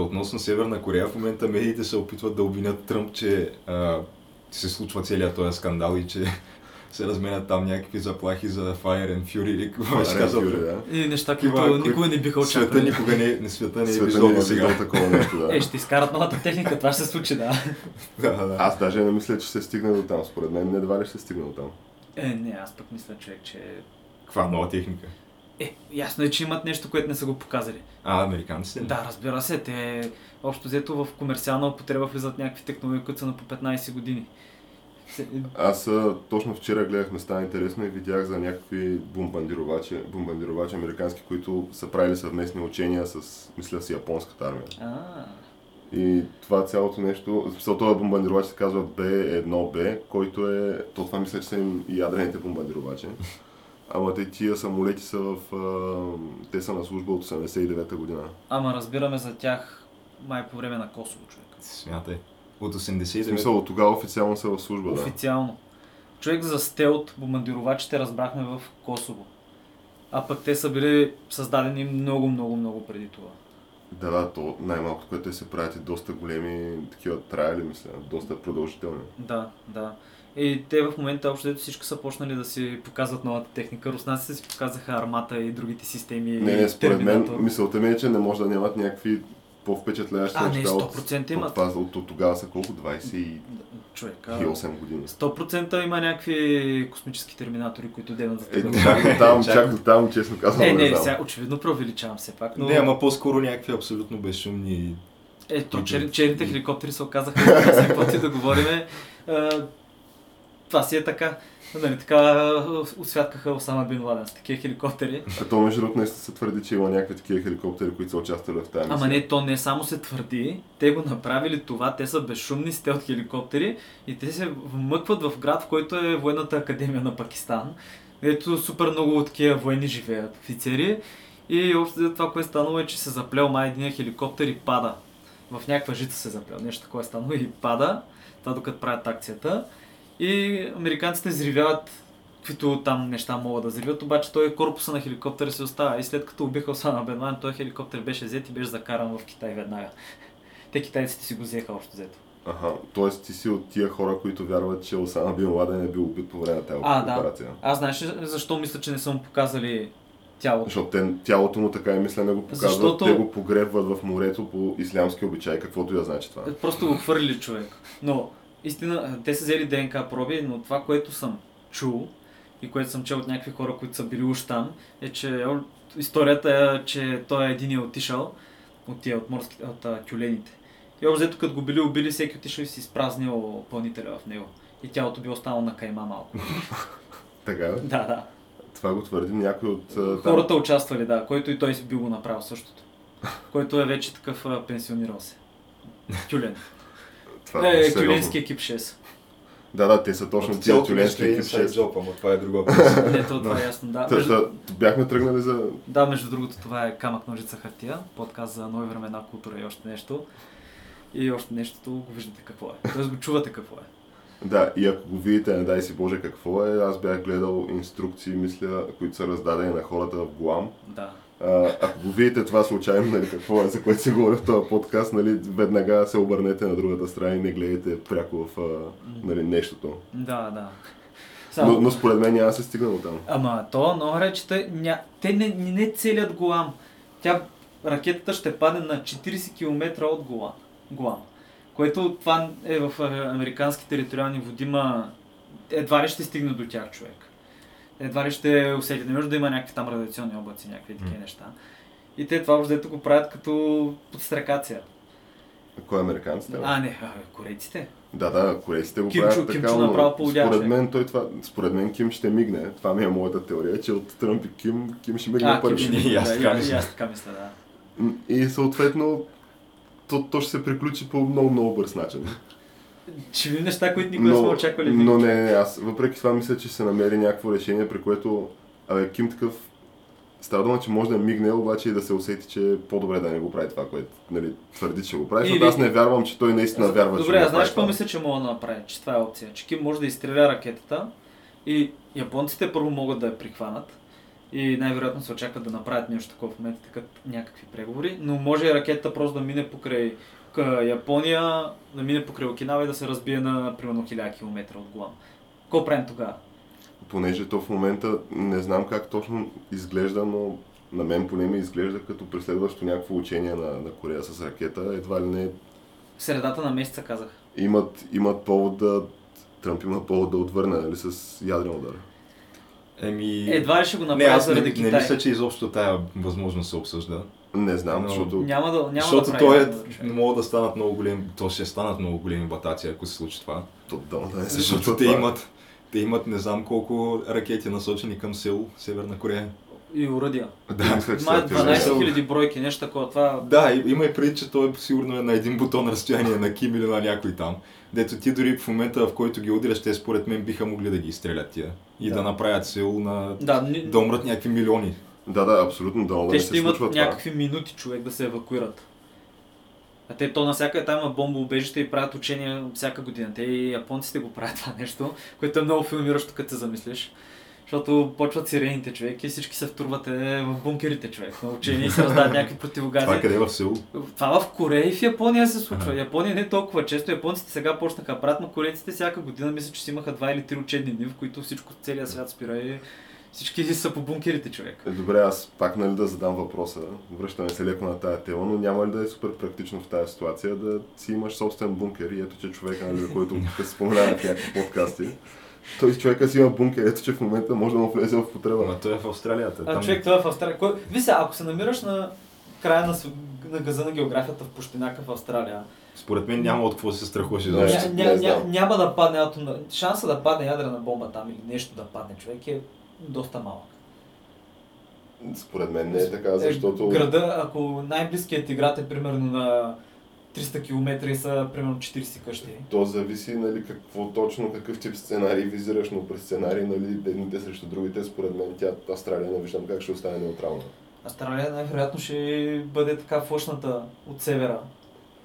относно Северна Корея, в момента медиите се опитват да обвинят Тръмп, че а, се случва целият този скандал и че се разменят там някакви заплахи за Fire and Fury или какво беше казал. Фюри, да. И неща, които никога не биха Света очаквали. никога не, не света не е Света виждал не до е сега. такова нещо, да. Е, ще изкарат новата техника, това ще се случи, да. Да, да. Аз даже не мисля, че се стигне до там. Според мен едва ли ще стигне до там. Е, не, аз пък мисля, човек, че... Каква нова техника? Е, ясно е, че имат нещо, което не са го показали. А, американците? Да, разбира се, те общо взето в комерциална употреба влизат някакви технологии, които са на по 15 години. Се- Аз точно вчера гледах места интересно и видях за някакви бомбардировачи, бомбардировачи американски, които са правили съвместни учения с, мисля, с японската армия. А, И това цялото нещо, смисъл този бомбардировач се казва B1B, който е, то това мисля, че са им и ядрените бомбардировачи. Ама те тия самолети са в, а, те са на служба от 89-та година. ама разбираме за тях май по време на Косово, човек. Смятай. От В 89 смисъл от тогава официално са в служба, да. Официално. Човек за стелт, бомбардировачите разбрахме в Косово. А пък те са били създадени много, много, много преди това. Да, да, то най-малкото, което те се правят и доста големи такива траяли, мисля, доста продължителни. Да, да. И те в момента общо взето всички са почнали да си показват новата техника. Руснаците си показаха армата и другите системи. Не, не, според Терминатор. мен, мисълта ми е, че не може да нямат някакви по-впечатляващи А, не, неща от, 100% имат. от, това, от, от тогава са колко? 28 Човек, а, години. 100% има някакви космически терминатори, които денат за Е, теб. чак до там, чак до там, честно казвам, Е, не, не, знам. сега очевидно преувеличавам все пак, но... Не, ама по-скоро някакви абсолютно безшумни. Ето, чер, черните хеликоптери се оказаха, за каквото и да говориме. Това си е така. Нали, така а, освяткаха Осама Бин Ладен с такива хеликоптери. А то между другото наистина се твърди, че има някакви такива хеликоптери, които са участвали в тази Ама не, то не само се твърди, те го направили това, те са безшумни стелт хеликоптери и те се вмъкват в град, в който е военната академия на Пакистан, където супер много такива военни живеят, офицери. И общо това, което е станало е, че се заплел май един хеликоптер и пада. В някаква жица се заплел, нещо такова е станало и пада, това докато правят акцията. И американците взривяват каквито там неща могат да взривят, обаче той корпуса на хеликоптера се остава. И след като убиха Осама Бен Ладен, този хеликоптер беше взет и беше закаран в Китай веднага. Те китайците си го взеха общо взето. Аха, т.е. ти си от тия хора, които вярват, че Осама Бин Ладен е бил убит по време на тази А, да. операция. Аз знаеш защо мисля, че не са му показали тялото? Защото те, тялото му така и мисля не го показват, Защото- те го погребват в морето по ислямски обичай, каквото и да значи това. Просто го хвърли човек. Но, истина, те са взели ДНК проби, но това, което съм чул и което съм чел от някакви хора, които са били уж там, е, че историята е, че той е един е отишъл от тия, от морските, от а, тюлените. И общо взето, като го били убили, всеки отишъл и си изпразнил пълнителя в него. И тялото било останало на кайма малко. Така да? да, да. Това го твърди някой от... а, там. Хората участвали, да, който и той си бил го направил същото. Който е вече такъв пенсионирал се. Тюлен. Това е, сериозно. тюленски екип 6. Да, да, те са точно тия тюленски е екип inside 6. job, ама това е друго. Не, то това е ясно, да. Та, Между, бяхме тръгнали за... да, между другото, това е Камък, ножица, хартия, подкаст за нови времена, култура и още нещо. И още нещото го виждате какво е. Тоест го чувате какво е. Да, и ако го видите, не дай си Боже какво е, аз бях гледал инструкции, мисля, които са раздадени на хората в Гуам. Да. А, ако го видите това случайно, нали, какво е, за което се говори в този подкаст, нали, веднага се обърнете на другата страна и не гледайте пряко в нали, нещото. Да, да. Но, Само, но според мен няма се стигна до там. Ама то, много речете, ня... те не, не целият Голам. Тя, ракетата ще падне на 40 км от Голам. Голам. Което това е в американски териториални води, ма едва ли ще стигне до тях човек. Едва ли ще усетят. Не може да има някакви там радиационни облаци, някакви такива М. неща. И те това въобще го правят като подстрекация. Кой е американците? А, не, а, корейците. Да, да, корейците го Кимчо- правят така, Кимчо но според мен, той това, според мен Ким ще мигне. Това ми е моята теория, че от Тръмп и Ким, Ким ще мигне А, първи. Ким, И аз така мисля. Аз така мисля, да. И съответно, то, то ще се приключи по много, много бърз начин. Ще видим неща, които никога не сме очаквали. но не, не, аз въпреки това мисля, че се намери някакво решение, при което абе, Ким такъв Става дума, че може да мигне, обаче и да се усети, че е по-добре да не го прави това, което нали, твърди, че го прави, защото аз не вярвам, че той наистина вярва, че Добре, го а знаеш какво мисля, че мога да направи? Че това е опция. Че Ким може да изстреля ракетата и японците първо могат да я прихванат и най-вероятно се очакват да направят нещо такова в момента, така някакви преговори, но може и ракетата просто да мине покрай Япония, да мине покрай Окинава и да се разбие на примерно 1000 км от Гуам. Какво правим тогава? Понеже то в момента не знам как точно изглежда, но на мен поне ми изглежда като преследващо някакво учение на, на Корея с ракета. Едва ли не В средата на месеца казах. имат, имат повод да Тръмп има повод да отвърне нали, с ядрен удар. Еми... Едва ли ще го не, направи аз не, заради не Китай. мисля, че изобщо тая възможност се обсъжда. Не знам, Но защото Няма да, няма Защото да то прави е, човек. могат да станат много големи, то ще станат много големи батаци, ако се случи това. то да, да не се Защото случва те това. имат, те имат не знам колко ракети насочени към Сеул, Северна Корея. И уръдия. Да, мисля, че Май са 12 активни. 000 бройки, нещо такова. Това Да, има и преди, че той сигурно е на един бутон разстояние на Ким или на някой там. Дето ти дори в момента, в който ги удряш, те според мен биха могли да ги изстрелят тия. И да, Да. направят Сеул на... Да, ни- да умрат някакви милиони. Да, да, абсолютно да, те ще се имат някакви минути човек да се евакуират. А те то навсякъде там има бомбоубежище и правят учения всяка година. Те и японците го правят това нещо, което е много филмиращо, като се замислиш. Защото почват сирените човек и всички се втурват е, в бункерите човек. На учения и се раздават някакви противогази. Това къде е в Сеул? Това в Корея и в Япония се случва. Япония не е толкова често. Японците сега почнаха правят, но корейците всяка година мисля, че си имаха два или три учебни дни, в които всичко, целият свят спира и всички са по бункерите човек. Е, Добре, аз пак нали да задам въпроса, връщаме се леко на тая тема, но няма ли да е супер практично в тази ситуация да си имаш собствен бункер и ето, че човека, нали, който се споменава в някакви подкасти, той човека си има бункер, ето, че в момента може да му влезе в потреба. Ама той е в Австралия. те А Там... човек това е в Австралия. Кой... Сега, ако се намираш на края на, на газа на географията в пущинака в Австралия, Според мен няма от какво да се страхуваш Не, ня, няма да падне атомна... Шанса да падне ядрена бомба там или нещо да падне човек е доста малък. Според мен не е така, защото... Е, града, ако най-близкият ти град е примерно на 300 км и са примерно 40 къщи. То зависи, нали, какво точно, какъв тип сценарий визираш, но през сценарий, нали, едните срещу другите, според мен тя Австралия не виждам как ще остане неутрална. Австралия най-вероятно ще бъде така флъшната от севера.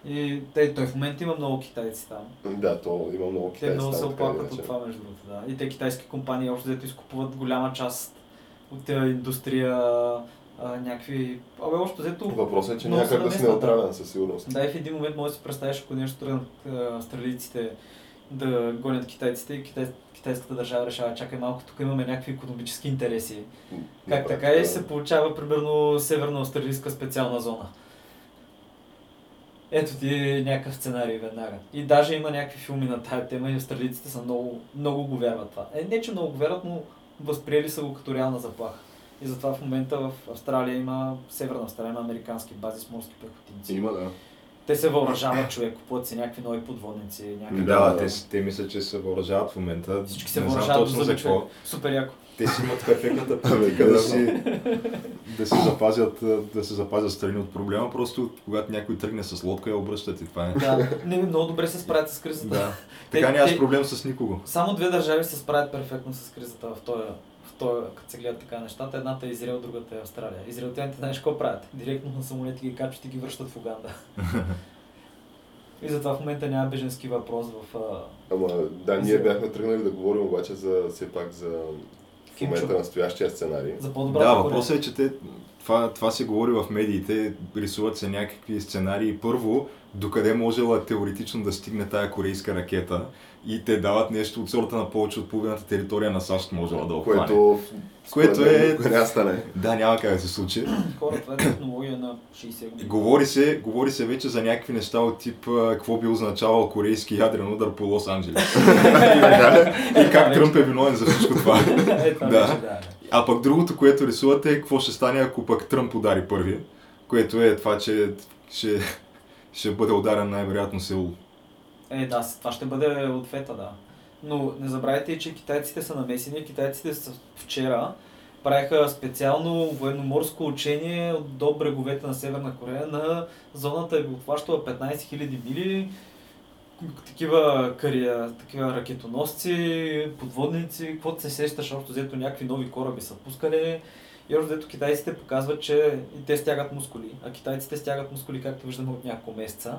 И те, той в момента има много китайци там. Да, то има много Те китайци много се там, или оплакват от това, между другото. Да. И те китайски компании общо взето изкупуват голяма част от тази индустрия, а, някакви... Абе, общо взето... Въпросът е, че много няма се как да си неутрален със сигурност. Да, и в един момент може да си представиш, ако нещо тръгнат австралийците да гонят китайците и китай, китайската държава решава, чакай малко, тук имаме някакви економически интереси. Как така и се получава примерно северна австралийска специална зона. Ето ти някакъв сценарий веднага. И даже има някакви филми на тая тема и австралийците са много, много го вярват това. Е, не че много го вярват, но възприели са го като реална заплаха. И затова в момента в Австралия има, Северна Австралия има американски бази с морски пехотинци. Има, да. Те се въоръжават човек, купуват си някакви нови подводници, някакви... Да, Да, те, те мислят, че се въоръжават в момента. Всички се въоръжават точно до за човек. какво. Супер яко. Те си имат перфектната къде да си, да си запазят, да се запазят страни от проблема. Просто когато някой тръгне с лодка, я обръщат и това е. Да, не, много добре се справят с кризата. Да. Те- Така нямаш те- проблем с никого. Само две държави се справят перфектно с кризата в този, този като се гледат така нещата. Едната е Израел, другата е Австралия. Израелтяните знаеш какво правят? Директно на самолети ги качват и ги връщат в Уганда. и затова в момента няма беженски въпрос в... а, Ама да, ние бяхме тръгнали да говорим обаче за, все пак за в момента настоящия сценарий. За по-добрата Да, въпросът е, че те, това, това се говори в медиите, рисуват се някакви сценарии. Първо, докъде можела теоретично да стигне тая корейска ракета и те дават нещо от сорта на повече от половината територия на САЩ можела да обхване. Което, Което е- да стане. Да, няма как да се случи. Хора, това е технология на 60 години. Говори се, говори се вече за някакви неща от тип какво би означавал корейски ядрен удар по Лос Анджелес. и как Тръмп е виновен за всичко това. Е, да. А пък другото, което рисувате е какво ще стане, ако пък Тръмп удари първи. Което е това, че ще, ще бъде ударен най-вероятно Сеул. Е, да, това ще бъде ответа, да. Но не забравяйте, че китайците са намесени. Китайците са вчера правиха специално военноморско учение до бреговете на Северна Корея на зоната е обхващала 15 000 мили, такива, кария, такива ракетоносци, подводници, каквото се сещаш, общо взето някакви нови кораби са пускали. И общо взето китайците показват, че и те стягат мускули, а китайците стягат мускули, както виждаме от няколко месеца.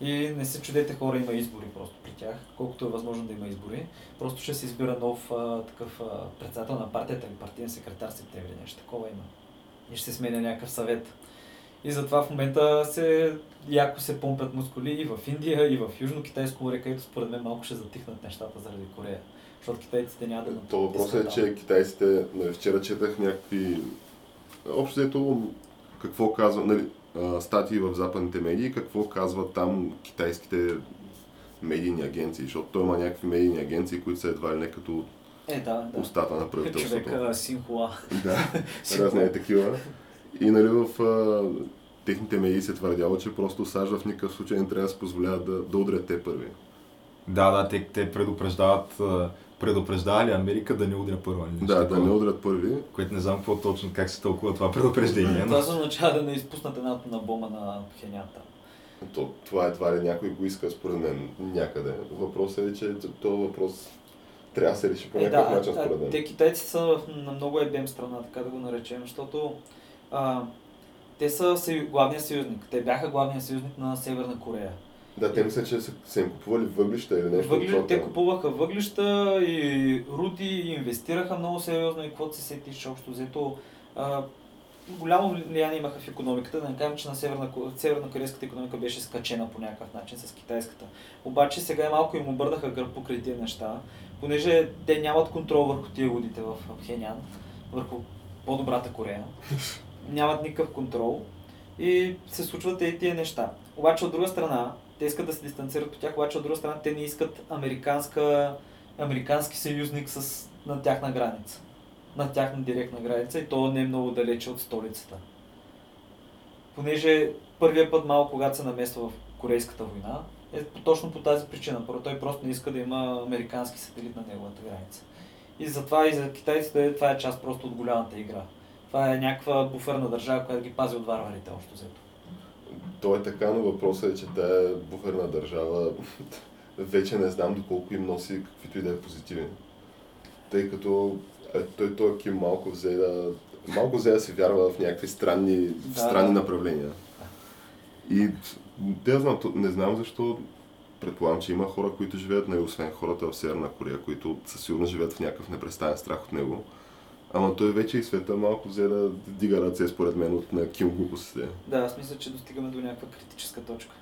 И не се чудете хора, има избори просто при тях, колкото е възможно да има избори. Просто ще се избира нов а, такъв а, председател на партията или партиен секретар септември, нещо такова има. И ще се сменя някакъв съвет. И затова в момента се яко се помпят мускули и в Индия, и в Южно Китайско море, където според мен малко ще затихнат нещата заради Корея. Защото китайците няма да... То въпросът е, че китайците, нали, вчера четах някакви... Общо взето, какво казва, нали, статии в западните медии, какво казват там китайските медийни агенции, защото той има някакви медийни агенции, които са едва ли не като е, да, да. устата на правителството. Човека Синхуа. Да, разни е такива. И нали в а, техните медии се твърдяло, че просто САЩ в никакъв случай не трябва да се позволяват да, да удрят те първи. Да, да, те, те предупреждават предупреждавали Америка да не удря първа. Да, да не удрят първи. Което не знам какво точно, как се тълкува това предупреждение. Това се означава да не изпуснат една на бома на Пхенята. То, това е това ли някой го иска според мен някъде. Въпросът е, че този въпрос трябва да се реши по е, някакъв да, начин според мен. Те китайците са на много ебем страна, така да го наречем, защото а, те са главният съюзник. Те бяха главният съюзник на Северна Корея. Да, те мисля, че са, са им купували въглища или нещо. Въгли... Те купуваха въглища и руди, и инвестираха много сериозно и каквото се сетиш общо взето. А, голямо влияние имаха в економиката, да не кажем, че на северна, северно-корейската економика беше скачена по някакъв начин с китайската. Обаче сега малко им обърнаха гърб покрай тези неща, понеже те нямат контрол върху тия водите в Пхенян, върху по-добрата Корея. Нямат никакъв контрол и се случват и тия неща. Обаче от друга страна, те искат да се дистанцират от тях, обаче от друга страна те не искат американска, американски съюзник с, на тяхна граница. На тяхна директна граница и то не е много далече от столицата. Понеже първия път малко, когато се намества в Корейската война, е точно по тази причина. Първо той просто не иска да има американски сателит на неговата граница. И затова и за китайците това е част просто от голямата игра. Това е някаква буферна държава, която ги пази от варварите, общо взето. То е така, но въпросът е, че тая буферна държава вече не знам доколко им носи каквито и да е позитиви. Тъй като е, той, той Ким малко взе да, малко взе да се вярва в някакви странни, да, странни да. направления. И не знам, не знам защо предполагам, че има хора, които живеят него, освен хората в Северна Корея, които със сигурност живеят в някакъв непрестанен страх от него. Ама той вече и света малко взе да дига ръце, според мен, от на Ким глупостите. Да, аз мисля, че достигаме до някаква критическа точка.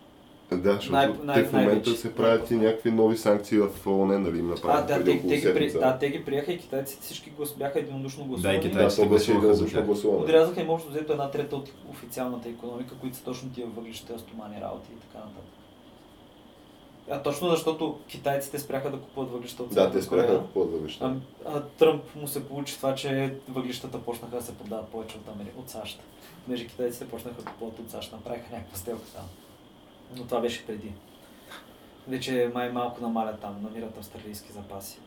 Да, защото най- най- те в момента се правят и някакви нови санкции в ООН, нали им направят а, да, те, те, ги при... да, те ги приеха и китайците всички глас... бяха единодушно гласувани. Да, и китайците да, беше единодушно гласуване. Отрязаха им общо взето една трета от официалната економика, които са точно тия въглища, стомани работи и така нататък. А точно защото китайците спряха да купуват въглища от Да, те спряха да купуват въглища. А, а, Тръмп му се получи това, че въглищата почнаха да се продават повече от, Амери... от САЩ. Понеже китайците почнаха да купуват от САЩ, направиха някаква сделка там. Но това беше преди. Вече май малко намалят там, намират австралийски запаси.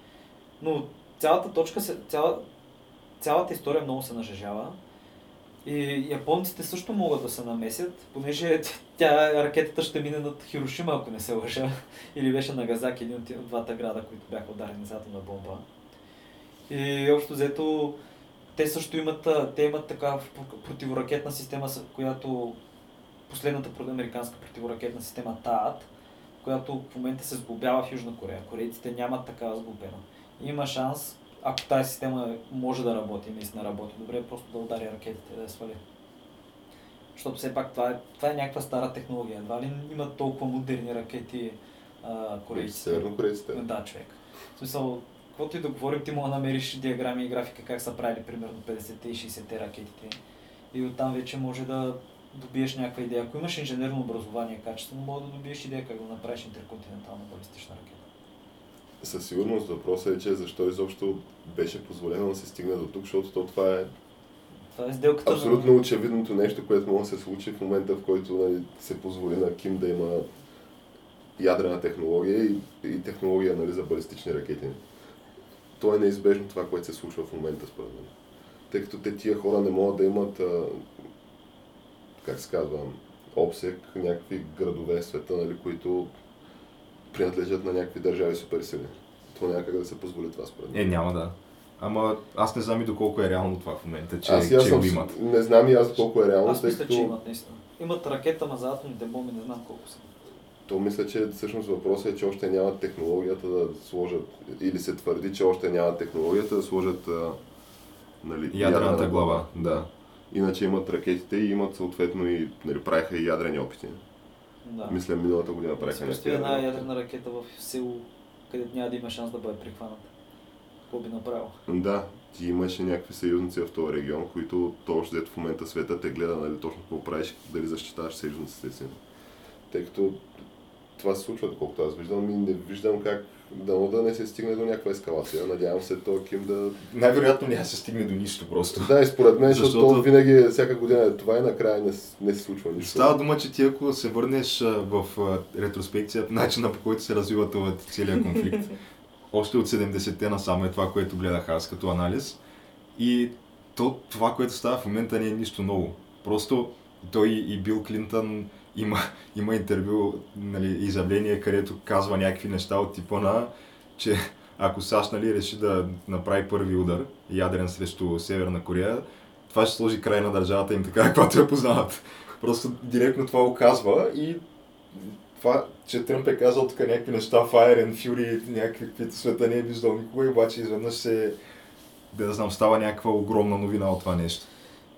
Но цялата точка, се, цяла, цялата история много се нажежава. И японците също могат да се намесят, понеже тя, ракетата ще мине над Хирошима, ако не се лъжа. Или беше Нагазаки, един от двата града, които бяха ударени с атомна бомба. И общо взето, те също имат, те имат така противоракетна система, която последната американска противоракетна система ТААТ, която в момента се сглобява в Южна Корея. Корейците нямат такава сглобена. Има шанс ако тази система може да работи, наистина работи добре, просто да удари ракетите, да я свали. Защото все пак това е, това е някаква стара технология. Едва ли има толкова модерни ракети а, корейците? Северно корейците. Да, човек. В смисъл, каквото и да говорим, ти мога да намериш диаграми и графика как са правили примерно 50-те и 60-те ракетите. И оттам вече може да добиеш някаква идея. Ако имаш инженерно образование качествено, може да добиеш идея как да направиш интерконтинентална балистична ракета. Със сигурност въпросът е, че защо изобщо беше позволено да се стигне до тук, защото то това е Това е сделката Абсолютно очевидното нещо, което може да се случи в момента, в който нали, се позволи на Ким да има ядрена технология и, и технология нали, за балистични ракети. То е неизбежно това, което се случва в момента, според мен. Тъй като те тия хора не могат да имат, а, как се казва, обсек, някакви градове в света, нали, които принадлежат на някакви държави суперсили. То няма как да се позволи това, според мен. Е, няма да. Ама аз не знам и доколко е реално това в момента, че, аз, аз че съм, го имат. не знам и аз колко е реално, Аз мисля, като... че имат наистина. Имат ракета, ма за атомните бомби не знам колко са. То мисля, че всъщност въпросът е, че още нямат технологията да сложат, или се твърди, че още нямат технологията да сложат а, нали, Ядрената ядрена глава, да. Иначе имат ракетите и имат съответно и нали, правиха и ядрени опити. Да. Мисля, миналата година правиха представи една ядрена ракета в село, където няма да има шанс да бъде прихваната. Какво би направил? Да, ти имаше някакви съюзници в този регион, които точно дето в момента света те гледа, нали, точно какво правиш, дали защитаваш съюзниците си. Тъй като това се случва, доколкото аз виждам и не виждам как дано да не се стигне до някаква ескалация. Надявам се то Ким да... Най-вероятно няма се стигне до нищо просто. Да, и според мен, защото, Защото- то винаги е всяка година е това и накрая не, не се случва нищо. Става дума, че ти ако се върнеш в ретроспекция, начина по който се развива целият конфликт, още от 70-те насам е това, което гледах аз като анализ. И то, това, което става в момента не е нищо ново. Просто той и Бил Клинтън има, има интервю, нали, изявление, където казва някакви неща от типа на, че ако САЩ нали, реши да направи първи удар, ядрен срещу Северна Корея, това ще сложи край на държавата им така, каквато я познават. Просто директно това оказва и това, че Тръмп е казал тук някакви неща, Fire and Fury, някакви, каквито света не е виждал никога, обаче изведнъж се, да знам, става някаква огромна новина от това нещо.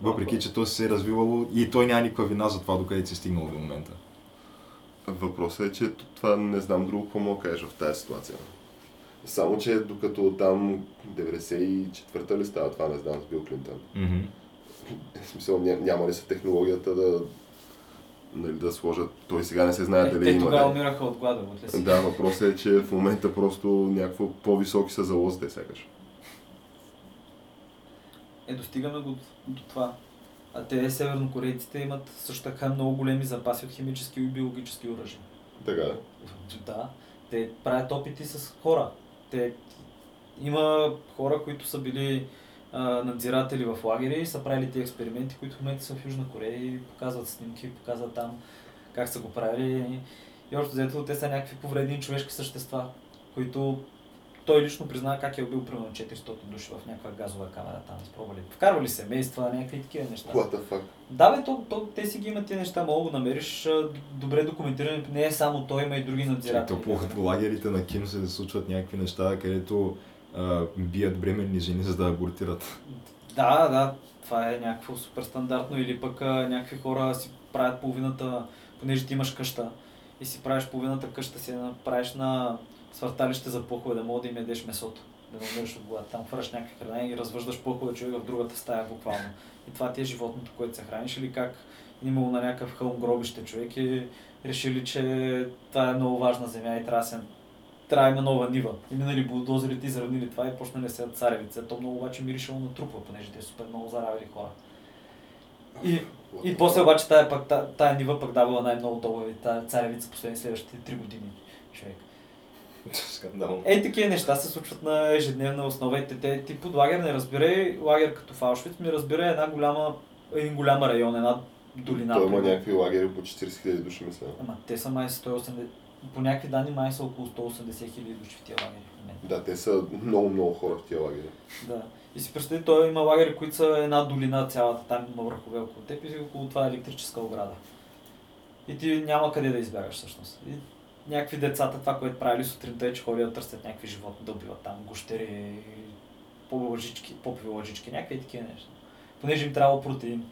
Въпреки, че то се е развивало и той няма никаква вина за това, докъде се е стигнало до момента. Въпросът е, че това не знам друго какво мога кажеш в тази ситуация. Само, че докато там 94-та ли става това, не знам, с Бил Клинтън. В смисъл, ня, няма ли се технологията да, нали, да сложат... Той сега не се знае Е, дали те има. тогава да. умираха от глада, си. Да, въпросът е, че в момента просто някакво по-високи са залозите сякаш. Е, достигаме го до това. А те, севернокорейците, имат също така много големи запаси от химически и биологически оръжия. Така, да. Да, те правят опити с хора. Те, има хора, които са били а, надзиратели в лагери и са правили тези експерименти, които в момента са в Южна Корея и показват снимки, показват там как са го правили. И общо взето те са някакви повредени човешки същества, които той лично призна как е убил примерно 400 души в някаква газова камера там, изпробвали. Вкарвали семейства, някакви такива неща. What the fuck? Да, бе, то, то, те си ги имат тези неща, мога да го намериш добре документирани. Не е само той, има и други надзиратели. То по лагерите на Ким се случват някакви неща, където а, бият бременни жени, за да абортират. Да, да, това е някакво супер стандартно или пък а, някакви хора си правят половината, понеже ти имаш къща и си правиш половината къща си направиш на свърталище за плъхове, да мога да им ядеш месото, да не умираш от глад. Там хвърляш някакви храна и развъждаш плъхове човек в другата стая буквално. И това ти е животното, което се храниш или как имало на някакъв хълм гробище човек и решили, че това е много важна земя и трябва да трябва нова нива. И минали булдозерите, изравнили това и почнали да се царевица. То много обаче миришало на трупа, понеже те супер много заравили хора. И, и после обаче тая, пък, тая, тая нива пък давала най-много долари, тая царевица последните следващите 3 години. Човек. Скандално. Е, такива неща се случват на ежедневна основа и те, те ти под лагер не разбирай, лагер като в Аушвиц, ми разбира една голяма, един голям район, една долина. Той има някакви лагери по 40 000 души, мисля. Ама те са май 180, по някакви данни май са около 180 хиляди души в тия лагери. Да, те са много, много хора в тия лагери. Да. И си представи, той има лагери, които са една долина цялата, там има върхове около теб и около това е електрическа ограда. И ти няма къде да избягаш всъщност. И някакви децата, това, което правили сутринта е, че ходят да търсят някакви животни, да убиват там гущери, по-лъжички, някакви такива неща. Понеже им трябва протеин,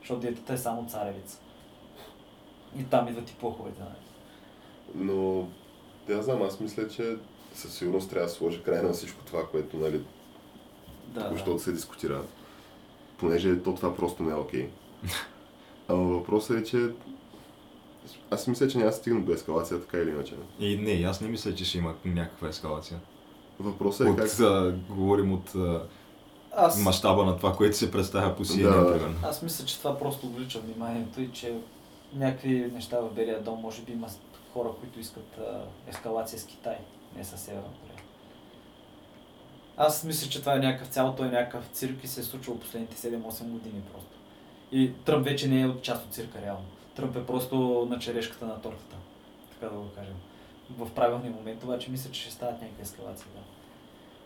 защото диетата е само царевица. И там идват и плоховете. Нали? Но, да, знам, аз мисля, че със сигурност трябва да сложи край на всичко това, което, нали, Да, току-що се дискутира. Понеже то това просто не е окей. Ама въпросът е, че аз мисля, че няма да стигна до ескалация, така или иначе. И не, аз не мисля, че ще има някаква ескалация. Въпросът е От, как... а, говорим от а, Аз, мащаба на това, което се представя по CNN, Да. примерно. аз мисля, че това просто увлича вниманието и че някакви неща в Белия дом, може би има хора, които искат а, ескалация с Китай, не с Северна Корея. Аз мисля, че това е някакъв цялото е някакъв цирк и се е случвало последните 7-8 години просто. И Тръмп вече не е от част от цирка реално. Тръмп е просто на черешката на тортата, така да го кажем. В правилния момент обаче мисля, че ще стават някакви ескалации. Да.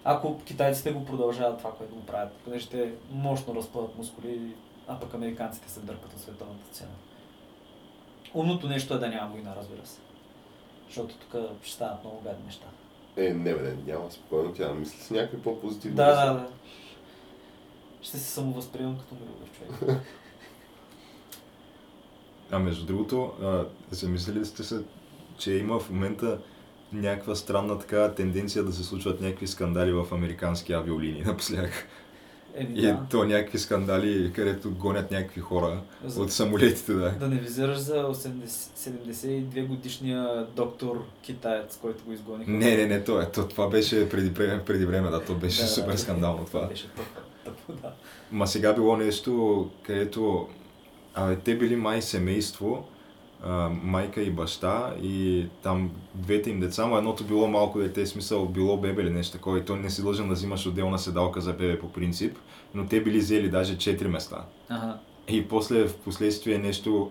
Ако китайците го продължават това, което го правят, понеже те мощно разпъват мускули, а пък американците се дърпат от световната цена. Умното нещо е да няма война, разбира се. Защото тук ще стават много гадни неща. Е, не бе, няма спокойно, тя мисли с някакви по-позитивни Да, да, да. Ще се самовъзприемам като миролюбив човек. А между другото, а, замислили сте се, че има в момента някаква странна така тенденция да се случват някакви скандали в американски авиолинии напоследък. Еми, И да. то някакви скандали, където гонят някакви хора За- от самолетите, да. Да не визираш за 80, 72 годишния доктор китаец, който го изгониха. Не, не, не, то е. То, това беше преди, преди време, да, то беше Да, супер да, скандално това. Беше тъпо, да. Ма сега било нещо, където абе, те били май семейство, а, майка и баща и там двете им деца, но едното било малко дете, смисъл било бебе или нещо такова и той не си дължен да взимаш отделна седалка за бебе по принцип, но те били взели даже 4 места. Ага. И после в последствие нещо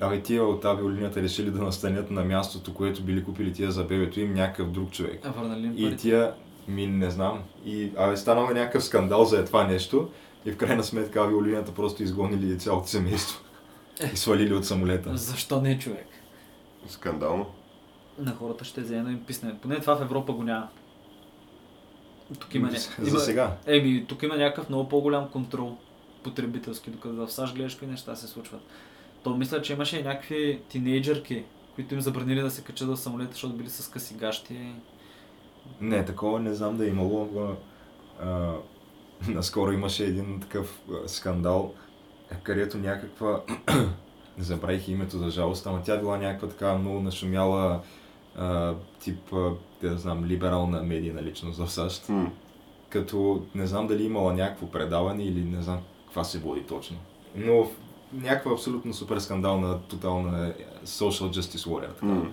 Абе, тия от авиолинията решили да настанят на мястото, което били купили тия за бебето им някакъв друг човек. А върнали им И тия, ми не знам, и абе, станал е някакъв скандал за това нещо и в крайна сметка авиолинията просто изгонили цялото семейство и свалили от самолета. Защо не човек? Скандално. На хората ще взе да им писне. Поне това в Европа го няма. Тук има, ня- За сега. Еми, тук има някакъв много по-голям контрол потребителски, докато в САЩ гледаш какви неща се случват. То мисля, че имаше и някакви тинейджърки, които им забранили да се качат в самолета, защото били с къси гащи. Не, такова не знам да е имало. А, наскоро имаше един такъв скандал, където някаква, забравих името за жалост, ама тя била някаква така много нашумяла а, тип, а, да знам, либерална медийна личност в САЩ. М. като не знам дали имала някакво предаване или не знам каква се води точно. Но някаква абсолютно супер скандална, тотална е, social justice warrior. Така. М.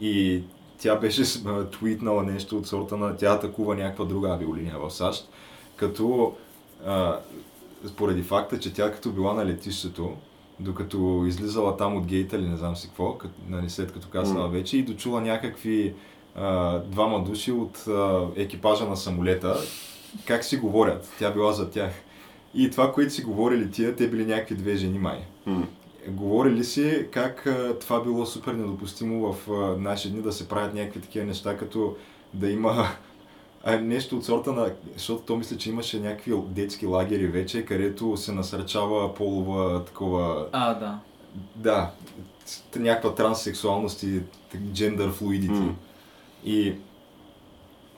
И тя беше твитнала нещо от сорта на тя атакува някаква друга авиолиния в САЩ, като а, поради факта, че тя като била на летището, докато излизала там от гейта или не знам си какво, като, нали, след като каснала М. вече и дочула някакви а, двама души от а, екипажа на самолета, как си говорят. Тя била за тях. И това, което си говорили тия, те били някакви две жени май. М. Говорили си как а, това било супер недопустимо в а, наши дни да се правят някакви такива неща, като да има а, нещо от сорта на... Защото то мисля, че имаше някакви детски лагери вече, където се насърчава полова такова... А, да. Да, някаква транссексуалност и джендър флуидити. И,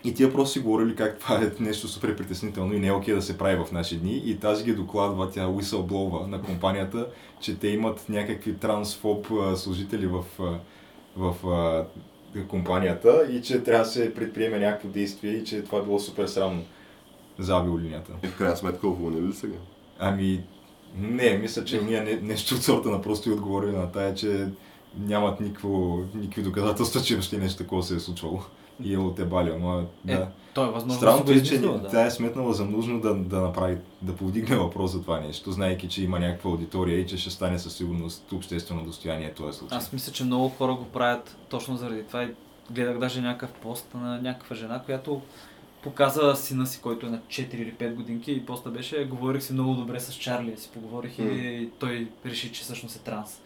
и тия просто си говорили как това е нещо супер притеснително и не е окей да се прави в наши дни. И тази ги докладва, тя whistleblower на компанията, че те имат някакви трансфоб служители в, в а, компанията и че трябва да се предприеме някакво действие и че това било супер срамно за авиолинията. И в крайна сметка уволнили ли сега? Ами, не, мисля, че ние не, нещо от сорта на просто и отговорили на тая, че нямат никакво, никакви доказателства, че въобще нещо такова се е случвало. И е отебали, ама Е, да. То е възможно Странното да е, че да. тя е сметнала за нужно да, да направи, да повдигне въпрос за това нещо, знаеки, че има някаква аудитория и че ще стане със сигурност обществено достояние този случай. Аз мисля, че много хора го правят точно заради това. И гледах даже някакъв пост на някаква жена, която показа сина си, който е на 4 или 5 годинки и поста беше, говорих си много добре с Чарли, си поговорих М. и той реши, че всъщност е транс.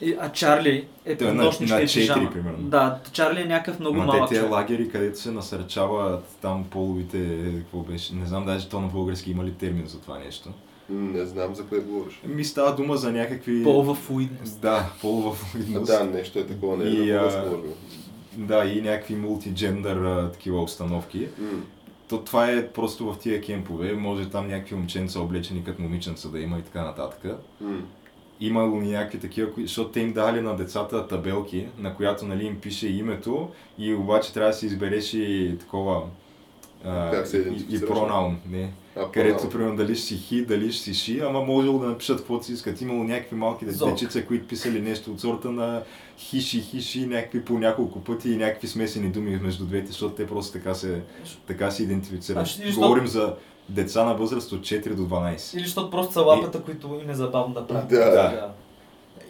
И, а Чарли е Той е на- на ще е 4 пижама. примерно. Да, Чарли е някакъв много Ма малък те тия лагери, където се насърчават там половите, какво беше, не знам даже то на български има ли термин за това нещо. Не знам за кое говориш. Ми става дума за някакви... Полова флуидност. Да, полова А, флуидност. да, нещо е такова, не е а. Да, и някакви мултиджендър а, такива обстановки. М. То това е просто в тия кемпове. Може там някакви момченца облечени като момиченца да има и така нататък. М. Имало ни някакви такива, защото те им дали на децата табелки, на която нали, им пише името и обаче трябва да си избереш и такова а, Как се и, и пронаун, не. А, Където, примерно, дали ще си хи, дали ще си ши, ама можело да напишат каквото си искат. Имало някакви малки дечица, които писали нещо от сорта на хиши, хиши, някакви по няколко пъти и някакви смесени думи между двете, защото те просто така се, така се идентифицират. Говорим за деца на възраст от 4 до 12. Или защото просто са лапата, които им е забавно да правят. Да. Да.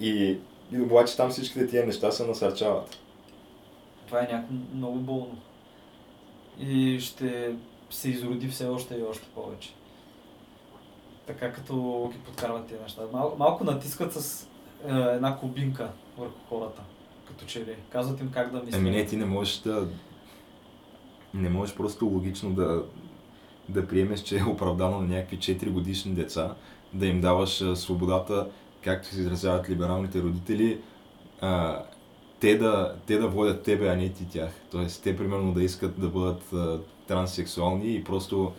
И, и обаче там всичките тия неща се насърчават. Това е някакво много болно. И ще се изроди все още и още повече. Така като ги подкарват тези неща. Мал, малко натискат с е, една кубинка върху хората. Като че ли. Казват им как да мислят. Ами не, ти не можеш да... Не можеш просто логично да, да приемеш, че е оправдано на някакви 4 годишни деца, да им даваш свободата, както се изразяват либералните родители, а, те, да, те да водят тебе, а не ти тях. Тоест, те примерно да искат да бъдат а, транссексуални и просто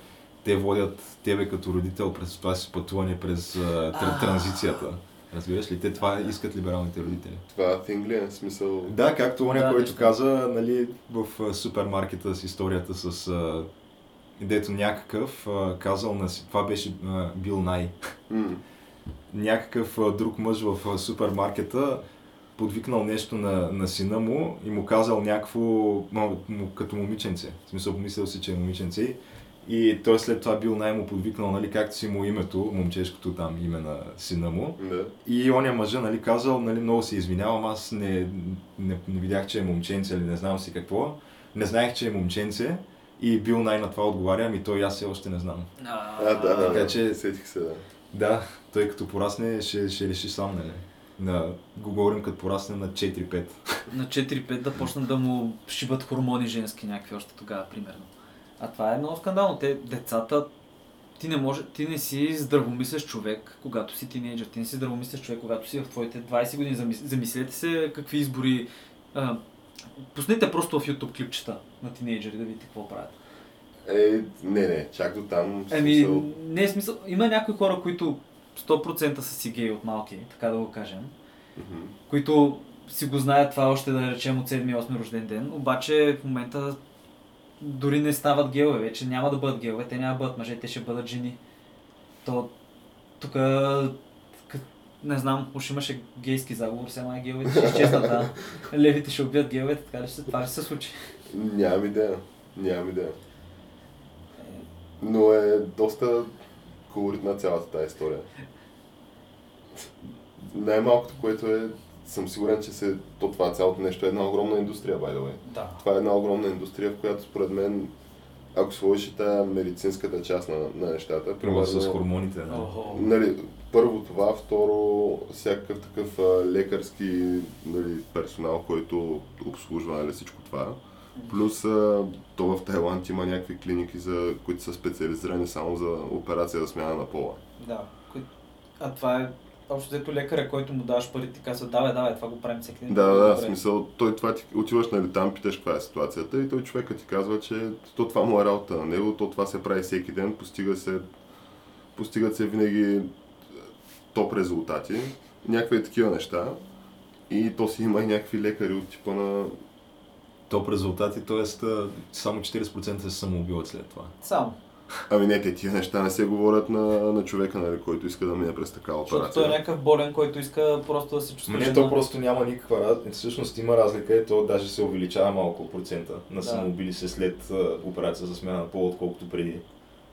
те водят тебе като родител през това си пътуване през а, тр- А. транзицията. Разбираш ли? Те това искат либералните родители. Това thing ли е? В Смисъл... Да, както оня, Да, който каза, нали, в супермаркета с историята с а, дето някакъв а, казал на си, това беше а, Бил Най, М. някакъв а, друг мъж в а, супермаркета подвикнал нещо на, на сина му и му казал някакво му, като момиченце. В смисъл помислил си, че е момиченце. И той след това бил най му подвикнал, нали, както си му името, момчешкото там име на сина му. Да. И оня мъжа, нали, казал, нали, много се извинявам, аз не, не, не видях, че е момченце или не знам си какво. Не знаех, че е момченце. И бил най на това отговаря, ами той аз все още не знам. А, да, да, Така че- Сетих се, да. Да, той като порасне ще, ще реши сам, нали. На, го говорим като порасне на 4-5. На 4-5 да почнат да му шибат хормони женски някакви още тогава, примерно. А това е много скандално. Те, децата, ти не, може, ти не си здравомислещ човек, когато си тинейджър. Ти не си здравомислещ човек, когато си в твоите 20 години. Замис- Замислете се какви избори... А, пуснете просто в YouTube клипчета на тинейджери да видите какво правят. Е, не, не, чак до там. Еми, смисъл- не е смисъл. Има някои хора, които 100% са си геи от малки, така да го кажем. Мгм. които си го знаят това още да речем от 7-8 рожден ден, обаче в момента дори не стават геове, вече няма да бъдат геове, те няма да бъдат мъже, те ще бъдат жени. То тук не знам, уж имаше гейски заговор, сега май геовете ще изчезнат, да. Левите ще убият геовете, така ли ще, се- това ли ще се случи? Нямам идея. Нямам идея. Но е доста колоритна цялата тази история. Най-малкото, което е, съм сигурен, че се, то това цялото нещо е една огромна индустрия, by the way. Да. Това е една огромна индустрия, в която според мен, ако сложиш и тая медицинската част на, на нещата, Примерно с хормоните. Да. Нали, първо това, второ, всякакъв такъв лекарски нали, персонал, който обслужва нали, всичко това. Плюс то в Тайланд има някакви клиники, за, които са специализирани само за операция за смяна на пола. Да. А това е общо взето лекаря, който му даваш пари, ти казва, давай, давай, това го правим всеки ден. Да, да, да, в смисъл, той това ти отиваш нали, там, питаш каква е ситуацията и той човека ти казва, че то това му е работа на него, то това се прави всеки ден, постига се, постигат се винаги топ резултати, някакви такива неща. И то си има и някакви лекари от типа на... Топ резултати, т.е. само 40% се самоубиват след това. Само. Ами не, те тия неща не се говорят на, на човека, нали, който иска да мине през такава Защото операция. той е някакъв болен, който иска просто да се чувства. Не, то просто няма никаква разлика. Всъщност има разлика и то даже се увеличава малко процента на Да. самоубили се след операция за смяна на пол, отколкото преди.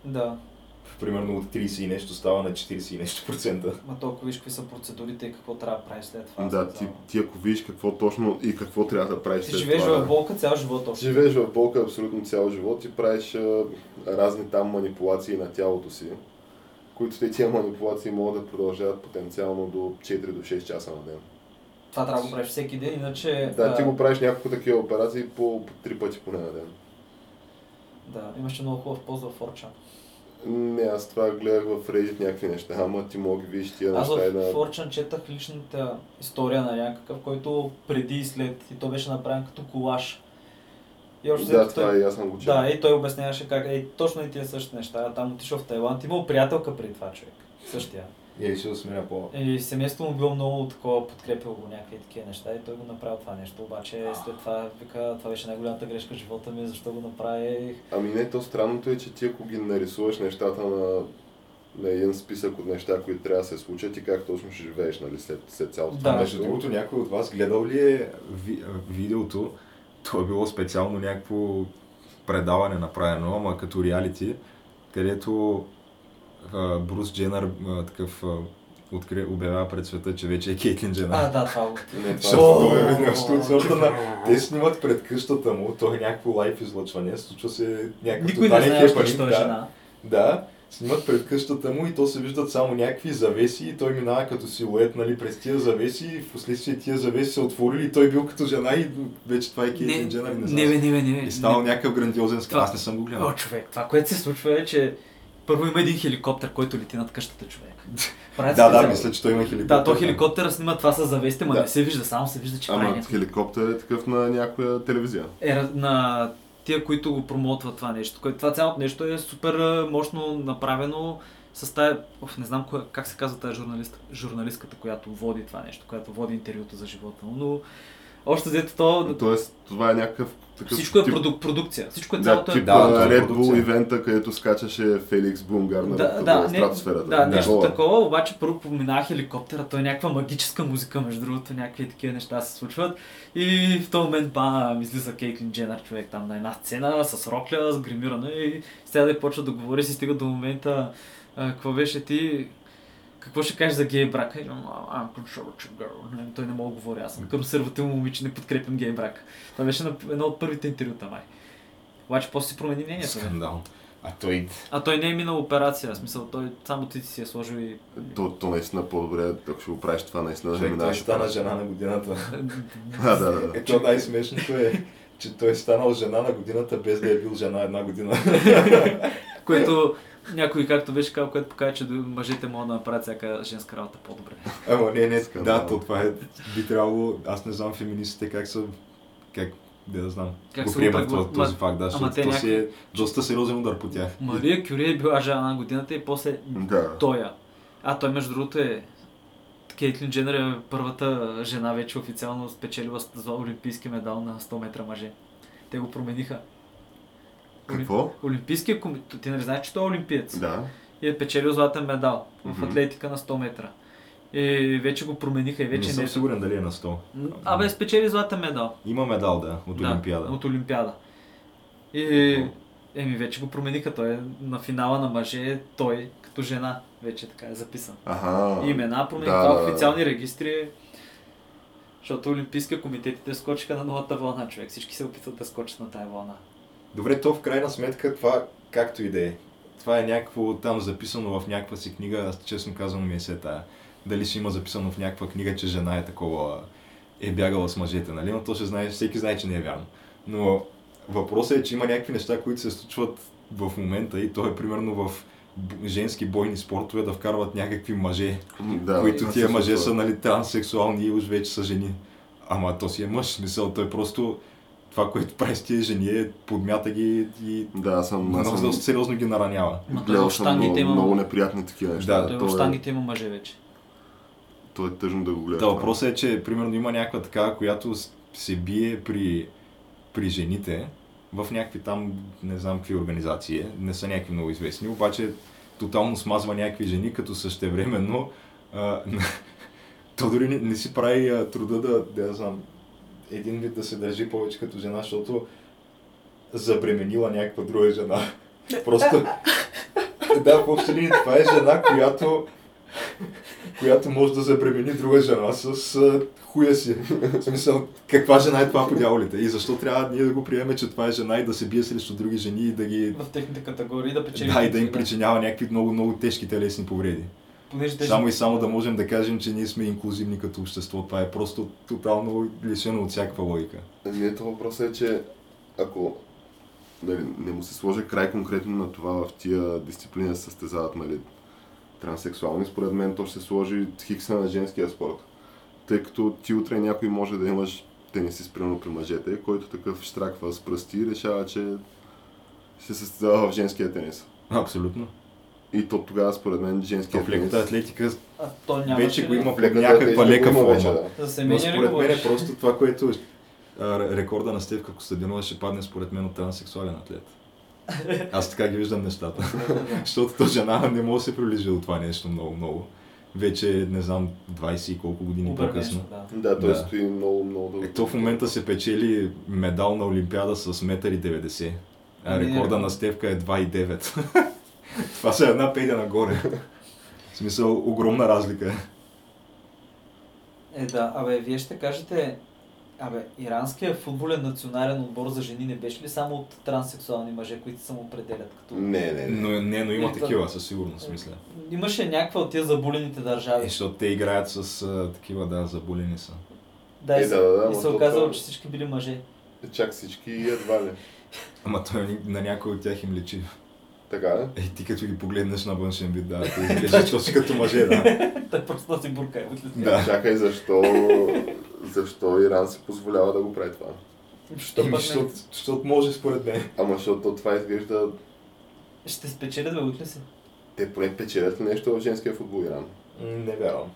Да. Примерно от 30 и нещо става на 40 и нещо процента. Ма толкова виж какви са процедурите и какво трябва да правиш след това. Да, ти, ти ако видиш какво точно и какво трябва да правиш ти след живееш това. в болка цял живот още. Живееш в болка абсолютно цял живот и правиш а, разни там манипулации на тялото си, които те тия манипулации могат да продължават потенциално до 4 до 6 часа на ден. Това трябва да го правиш всеки ден, иначе... Да, ти го правиш няколко такива операции по, по 3 пъти поне на ден. Да, имаше много хубав пост в Forchan. Не, аз това гледах в Reddit някакви неща, ама ти мога ги видиш тия Аз неща и в на... Forchan четах личната история на някакъв, който преди и след, и то беше направен като колаж. И общо Да, това той- и аз съм го чел. Да, и той обясняваше как е точно и тия същите неща. Там отишъл в Тайланд, имал приятелка преди това човек. Същия. И е решил да сменя по. И семейството му било много такова, подкрепило го някакви такива неща и той го направи това нещо. Обаче след това вика, това беше най-голямата грешка в живота ми, защо го направих. Ами не, то странното е, че ти ако ги нарисуваш нещата на, на един списък от неща, които трябва да се случат и как точно ще живееш нали, след, след цялото Да. това Между другото, някой от вас гледал ли е ви, видеото? То е било специално някакво предаване направено, ама като реалити, където а, Брус Дженър а, такъв а, откри, обявява пред света, че вече е Кейтлин Дженър. А, да, това. Не, Защото е- е на... Те снимат пред къщата му, той е някакво лайф излъчване, случва се някакъв Никой не знае, че той е жена. Да, снимат пред къщата му и то се виждат само някакви завеси и той минава като силует нали, през тия завеси и в последствие тия завеси се отворили и той бил като жена и вече това е Кейтлин Дженър, не не, бе, не, бе, не, бе. И станал не. някакъв грандиозен. Това- Аз не съм го гледал. О, човек, това, което се случва е, че първо има един хеликоптер, който лети над къщата човек. Правят Да, да, мисля, че той има хеликоптер. Да, то хеликоптера снима това с завесите, ма Да. не се вижда, само се вижда, че прави Ама някакво. хеликоптер е такъв на някоя телевизия. е на тия, които го промотват това нещо. Това цялото нещо е супер мощно направено с тая, оф, не знам коя, как се казва тази журналист, журналистката, която води това нещо, която води интервюто за живота но още взето то, Тоест, това е някакъв такъв всичко е тип, продук, продукция, всичко е да, цялото тип е... Да, да, това е Red Bull ивента, където скачаше Феликс Бумгарнер Да, в да, не, стратосферата. да, нещо Такова. такова, обаче първо поминава хеликоптера, той е някаква магическа музика, между другото, някакви такива неща се случват. И в този момент бам, излиза Кейтлин Дженър, човек там на една сцена, с рокля, с гримиране и сега да почва да говори, си стига до момента, какво беше ти, какво ще кажеш за гей брака? И, «А, I'm conservative girl. Той не мога да говоря, аз съм консервативно момиче, не подкрепям гей брак. Това беше на едно от първите интервюта, май. Обаче после си промени мнението. Скандал. А той... А той не е минал операция, в смисъл той само ти си е сложил и... То, то наистина по-добре, ако ще го правиш това, наистина да Човек, той минаваш. стана жена на годината. Да, да, да. Ето най-смешното е, че той е станал жена на годината, без да е бил жена една година. Което някой, както беше казал, което показва, че мъжете могат да направят всяка женска работа по-добре. Ама не, не, да, то това е, би трябвало, аз не знам феминистите как са, как, да да знам, Как го приемат прегла- този, Ма- факт, да, защото то някак- си е доста сериозен удар по тях. Мария Кюри е била жена на годината и после Да. тоя. А той между другото е Кейтлин Дженър е първата жена вече официално спечелила за олимпийски медал на 100 метра мъже. Те го промениха. Какво? Олимпийския комитет, ти не знаеш, че той е олимпиец. Да. И е печелил златен медал в Мгм. атлетика на 100 метра. И вече го промениха и Не вече съм не е... сигурен дали е на 100. Абе, спечели златен медал. Има медал, да, от Да, Олимпиада. От Олимпиада. И еми, вече го промениха. Той е на финала на мъже, той като жена вече така е записан. Аха. Имена промениха да, в официални регистри. Защото Олимпийския комитет те скочиха на новата вълна, човек. Всички се опитват да скочат на тая вълна. Добре, то в крайна сметка това, както и да е. Това е някакво там записано в някаква си книга, аз честно казвам ми е се тая. Дали ще има записано в някаква книга, че жена е такова, е бягала с мъжете, нали? Но то ще знае, всеки знае, че не е вярно. Но въпросът е, че има някакви неща, които се случват в момента и то е примерно в женски бойни спортове да вкарват някакви мъже, Да, които тия мъже са нали, транссексуални и уж вече са жени. Ама то си е мъж, смисъл, той просто това, което прави с тия жени е подмята ги и Да, съм, много съм доста сериозно ги наранява. Той гледал съм много, има... много неприятни такива неща. Да, Той то, в е, щангите има мъже вече. то е тъжно да го гледаш. Да, въпросът е, че примерно има някаква такава, която се бие при, при жените в някакви там, не знам какви организации, е, не са някакви много известни, обаче тотално смазва някакви жени, като същевременно а, то дори не, не си прави а, труда да, да, знам, един вид да се държи повече като жена, защото забременила някаква друга жена. Просто... да, в общи линии това е жена, която която може да забремени друга жена с а, хуя си. В смисъл, каква жена е това по дяволите? И защо трябва ние да го приемем, че това е жена и да се бие срещу други жени и да ги... В техните категории да печели. Да, и да им причинява някакви много, много тежки телесни повреди. Понеже те Само и само да можем да кажем, че ние сме инклюзивни като общество. Това е просто тотално лишено от всякаква логика. Ето въпросът е, че ако нали, не му се сложи край конкретно на това в тия се състезават нали, транссексуални, според мен то ще се сложи хикса на женския спорт. Тъй като ти утре някой може да имаш тенисист, примерно при мъжете, който такъв штраква с пръсти и решава, че се състезава в женския тенис. Абсолютно. И то тогава, според мен, То женският в леката атлетика А то няма вече го има в някаква лека форма. вече, да. За Но според мен е просто това, което а, рекорда на Стевка Костадинова ще падне според мен от транссексуален атлет. Аз така ги виждам нещата. Защото то жена не може да се приближи до това нещо много-много. Вече, не знам, 20 и колко години по-късно. да. Да, той Да. стои много, много дълго. Ето в момента се печели медал на Олимпиада с 1,90 м. А Ами, рекорда не. на Стевка е 2,9 Това са една пейда нагоре. В смисъл, огромна разлика. Е, да, абе, вие ще кажете, абе, иранския футболен национален отбор за жени не беше ли само от транссексуални мъже, които се определят като... Не, не, не. Но, не, но има Ето. такива, със сигурност, мисля. Имаше някаква от тия забулените Е, държави. защото те играят с а, такива, да, заболени са. Да, и, Е, се- да, да, да, и се оказало, че всички били мъже. Чак всички едва ли. Ама той на някой от тях им лечи. Така е? Е, ти като ги погледнеш на външен вид, да, те изглеждат, че си като мъже, да. Той просто да си бурка. Да. Чакай, защо, защо Иран се позволява да го прави това? Що Еми, пък защото, защото може според мен. Ама защото това изглежда... Ще спечелят, бе, утре си. Те поне печелят нещо в женския футбол Иран? Не вярвам.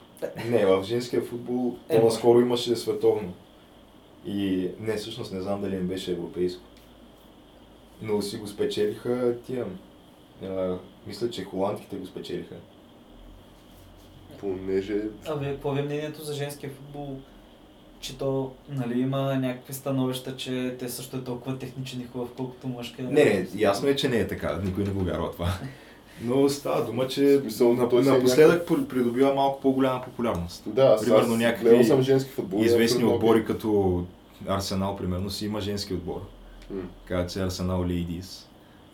Не, в женския футбол Е, то може. наскоро имаше световно. И не, всъщност не знам дали им беше европейско. Но си го спечелиха тия. А, мисля, че холандките го спечелиха. Понеже... Абе, какво е мнението за женския футбол? Че то, нали, има някакви становища, че те също е толкова техничен и хубав, колкото мъжка. Не, не, ясно е, че не е така. Никой не го вярва това. Но става дума, че смисъл, е напоследък по- придобива малко по-голяма популярност. Да, Примерно аз някакви гледал съм женски футбол. Известни отбори като Арсенал, примерно, си има женски отбор. М. Казват се Арсенал Ladies.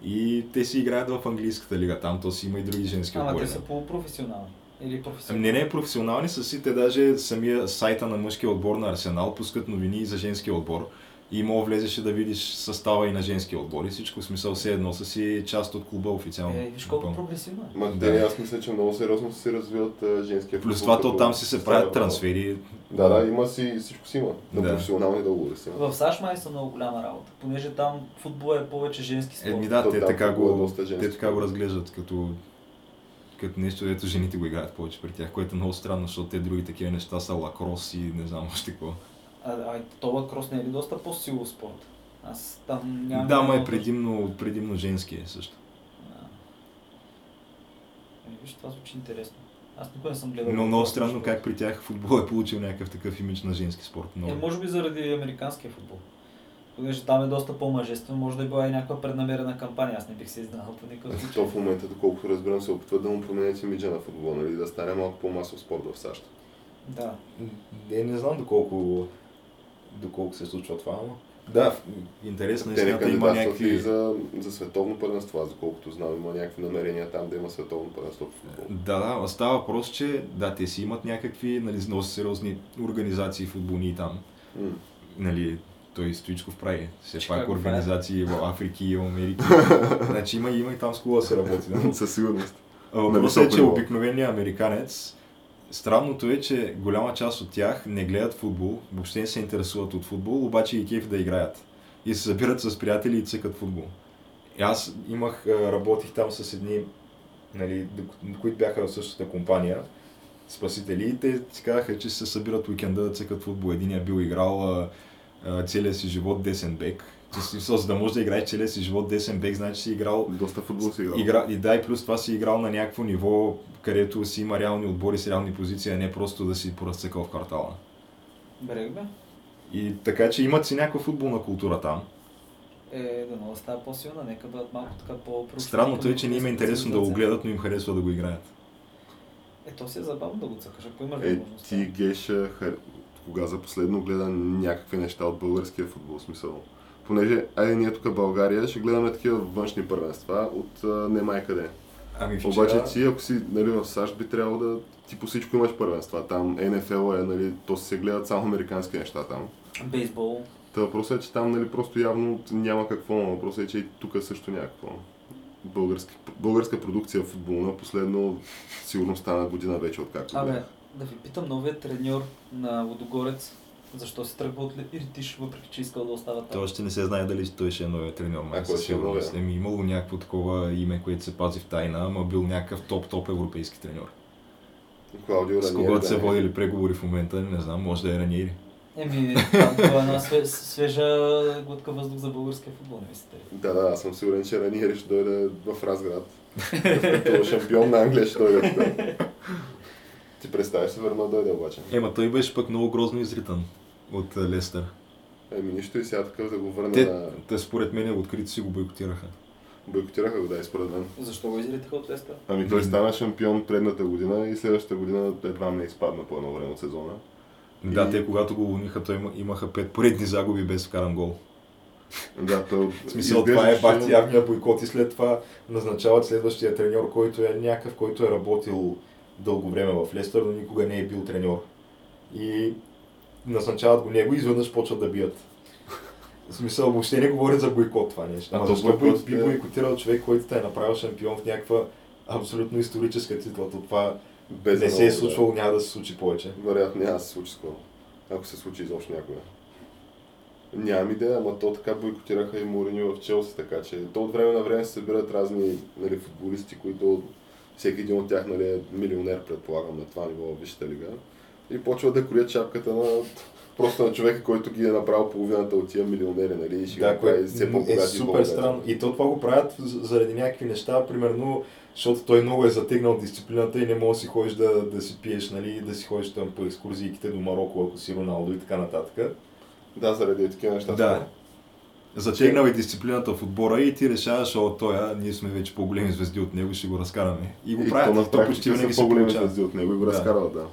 И те си играят в английската лига, там то си има и други женски Ама отбори. те са полупрофесионални. Или Ами професионални. не, не, професионални са си, те даже самия сайта на мъжкия отбор на Арсенал пускат новини за женския отбор. И мога влезеше да видиш състава и на женския отбор и всичко в смисъл все едно са си част от клуба официално. Е, виж колко Напълно. прогресивно е. Ма Да. аз мисля, че много сериозно се развиват а, женския Плюс това то там си се правят трансфери. Да, да, има си, всичко си има. На Да. професионални договори си има. В САЩ май са много голяма работа, понеже там футбол е повече женски спорт. Еми да, То те там така, е го, доста женски те така го разглеждат като, като нещо, дето жените го играят повече при тях, което е много странно, защото те други такива неща са лакрос и не знам още какво. А, а това крос не е ли доста по-силов спорт? Аз там нямам... да, ма е предимно, предимно женски е също. Да. Еми, Виж, това звучи интересно. Аз никога не съм гледал. Но много странно как при тях футбол е получил някакъв такъв имидж на женски спорт. Е, Много. може би заради американския футбол. Понеже там е доста по-мъжествено, може да е била и някаква преднамерена кампания, аз не бих се изненадал по никакъв случай. То в момента, доколкото разбирам, се опитват да му променят имиджа на футбол, нали, да стане малко по-масов спорт в САЩ. Да. Не, не знам доколко, доколко се случва това, но... Да, Те не истината има някакви... за, за световно първенство, аз доколкото знам, има някакви намерения там да има световно първенство в футбол. Да, да, става въпрос, че да, те си имат някакви нали, много сериозни организации футболни там. М. Нали, той Стоичков прави все Чикаго пак организации в Африки и в Америка. значи има, има и там с хубава се работи. Да? Със сигурност. Въпросът е, че обикновеният американец, странното е, че голяма част от тях не гледат футбол, въобще не се интересуват от футбол, обаче и кеф да играят. И се събират с приятели и цъкат футбол. И аз имах, работих там с едни, нали, които бяха в същата компания, спасители, и те си казаха, че се събират уикенда да цъкат футбол. Единият бил играл целия си живот десен бек. За да може да играеш целия си живот десен бек, значи си играл Доста футбол си играл. Игра, и да, и плюс това си играл на някакво ниво, където си има реални отбори с реални позиции, а не просто да си поразцъкал в квартала. Брег бе. И така, че имат си някаква футболна култура там. Е, да много става по-силна, нека бъдат малко така по Странното е, че не им е интересно да го гледат, но им харесва да го играят. Е, то си е забавно да го цъкаш, ако имаш Е, възможност. ти Геша, хар... кога за последно гледа някакви неща от българския футбол, смисъл. Понеже, айде ние тук в България ще гледаме такива външни първенства от а, не май къде. Ами вчера... Обаче ти, ако си нали, в САЩ, би трябвало да ти по всичко имаш първенства. Там НФЛ е, нали, то се гледат само американски неща там. Бейсбол. Та въпросът е, че там нали, просто явно няма какво, но въпросът е, че и тук също някакво. Българска, българска продукция футболна, последно сигурно стана година вече откакто. Абе, да ви питам, новият треньор на Лодогорец Защо се тръгва от Иритиш, въпреки че искал да остава там? То още не се знае дали той ще е новия треньор. Май, със е сигурност. новия? Еми, имало някакво такова име, което се пази в тайна, ама бил някакъв топ-топ европейски треньор. Клаудио С когото да, се е. водили преговори в момента, не знам, може да е Раниери. Еми, това е една све- свежа глътка въздух за българския футбол, не мислите ли? Да, да, аз съм сигурен, че Раниери ще дойде в Разград. Като шампион на Англия ще дойде тук. Ти представяш се върна дойде обаче. Ема той беше пък много грозно изритан от а, Лестър. Еми нищо и сега такъв да го върне Те, на... те според мен открито си го бойкотираха. Бойкотираха го, да, и според мен. Защо го изритаха от Лестър? Ами той стана шампион предната година и следващата година едва не изпадна по едно време от сезона. Да, И- те когато го уволниха, той има- имаха пет поредни загуби без вкаран гол. Да, той... В смисъл, това е бати явния бойкот и след това назначават следващия треньор, който е някакъв, който е работил дълго време в Лестър, но никога не е бил треньор. И назначават го него и изведнъж почват да бият. В смисъл, въобще не говорят за бойкот това нещо. А то защо бойкот би е- бойкотирал човек, който те е направил шампион в някаква абсолютно историческа титла? То това Без не да се е случвало, няма да се случи повече. Да. Вероятно няма да се случи скоро. Ако се случи изобщо някога. Нямам идея, ама то така бойкотираха и Мориньо в Челси, така че то от време на време се събират разни нали, футболисти, които всеки един от тях нали, е милионер, предполагам, на това ниво в Висшата лига. И почват да кроят шапката на просто на човека, който ги е направил половината от тия милионери, нали? И ще Да, което все е по-богати и супер странно. И то това го правят заради някакви неща, примерно, защото той много е затегнал дисциплината и не може да си ходиш да, да си пиеш, нали, да си ходиш там по екскурзийките до Марокко, ако си Роналдо и така нататък. Да, заради такива неща. Да. Затегнал е дисциплината в отбора и ти решаваш, о, а, ние сме вече по-големи звезди от него, ще го разкараме. И го И правят, то и на то почти винаги се по-големи звезди от него и го Да. разкарват, да.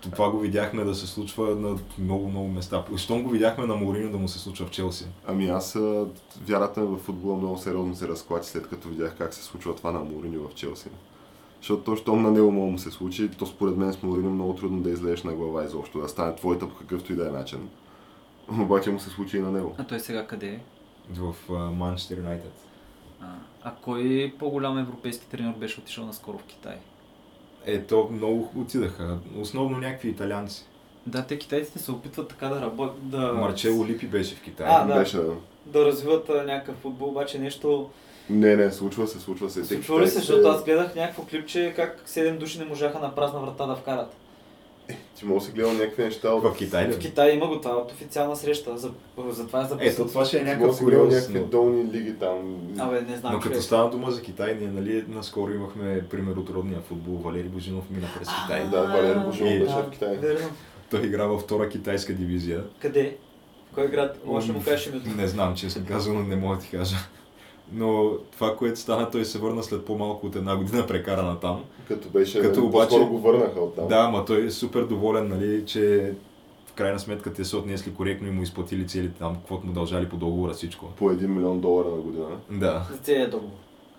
Това го видяхме да се случва на много, много места. Щом го видяхме на Морино да му се случва в Челси. Ами аз вярата ми в футбола много сериозно се разклати след като видях как се случва това на Мориньо в Челси. Защото то, щом на него мога да му се случи, то според мен с Мориньо много трудно да излезеш на глава изобщо, да стане твоята по какъвто и да е начин. Обаче му се случи и на него. А той сега къде е? В Манчестър Юнайтед. А, а кой по-голям европейски тренер беше отишъл наскоро в Китай? Ето, много отидаха. Основно някакви италианци. Да, те китайците се опитват така да работят, да... Марчело Липи беше в Китай. А, да. Беше, да. да развиват някакъв футбол, обаче нещо... Не, не, случва се, случва се. Случва ли се, защото аз гледах някакво клипче как 7 души не можаха на празна врата да вкарат. Ти може да си гледал някакви неща от... В Китай В ли? Китай има го това от официална среща, за, за това е записано. Ето, това ще е някакъв да си гледал куриоз. някакви Но, долни лиги там. Абе, не знам, но като човек. стана дума за Китай, ние нали наскоро имахме пример от родния футбол. Валери Божинов мина през Китай. Да, Валери Божинов И- беше да, в Китай. Верно. Той игра във втора китайска дивизия. Къде? В кой град? Може да му кажеш името. Не знам, честно казано, не мога да ти кажа. Но това, което стана, той се върна след по-малко от една година прекарана там. Като беше, Като обаче- го върнаха оттам. Да, ама той е супер доволен, нали, че в крайна сметка те са отнесли коректно и му изплатили целите там, каквото му дължали по договора всичко. По 1 милион долара на година. Да. За целият договор.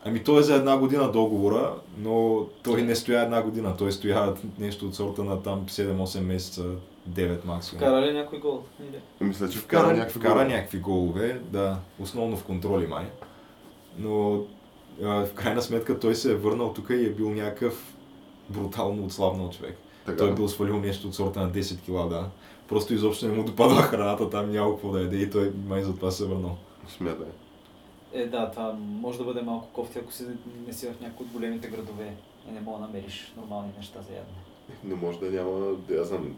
Ами той е за една година договора, но той не стоя една година, той стоя нещо от сорта на там 7-8 месеца, 9 максимум. Вкара ли някой гол? Мисля, че вкара, Вкара, някакви вкара някакви голове, да, основно в контроли май. Но а, в крайна сметка той се е върнал тук и е бил някакъв брутално отслабнал човек. Така. Той е бил свалил нещо от сорта на 10 кила, да. Просто изобщо не му допадва храната, там няма какво да яде и той май за това се е върнал. Смятай. Е, да, това може да бъде малко кофти, ако си не си в някои от големите градове и не мога да намериш нормални неща за ядене. Не може да няма, да я знам,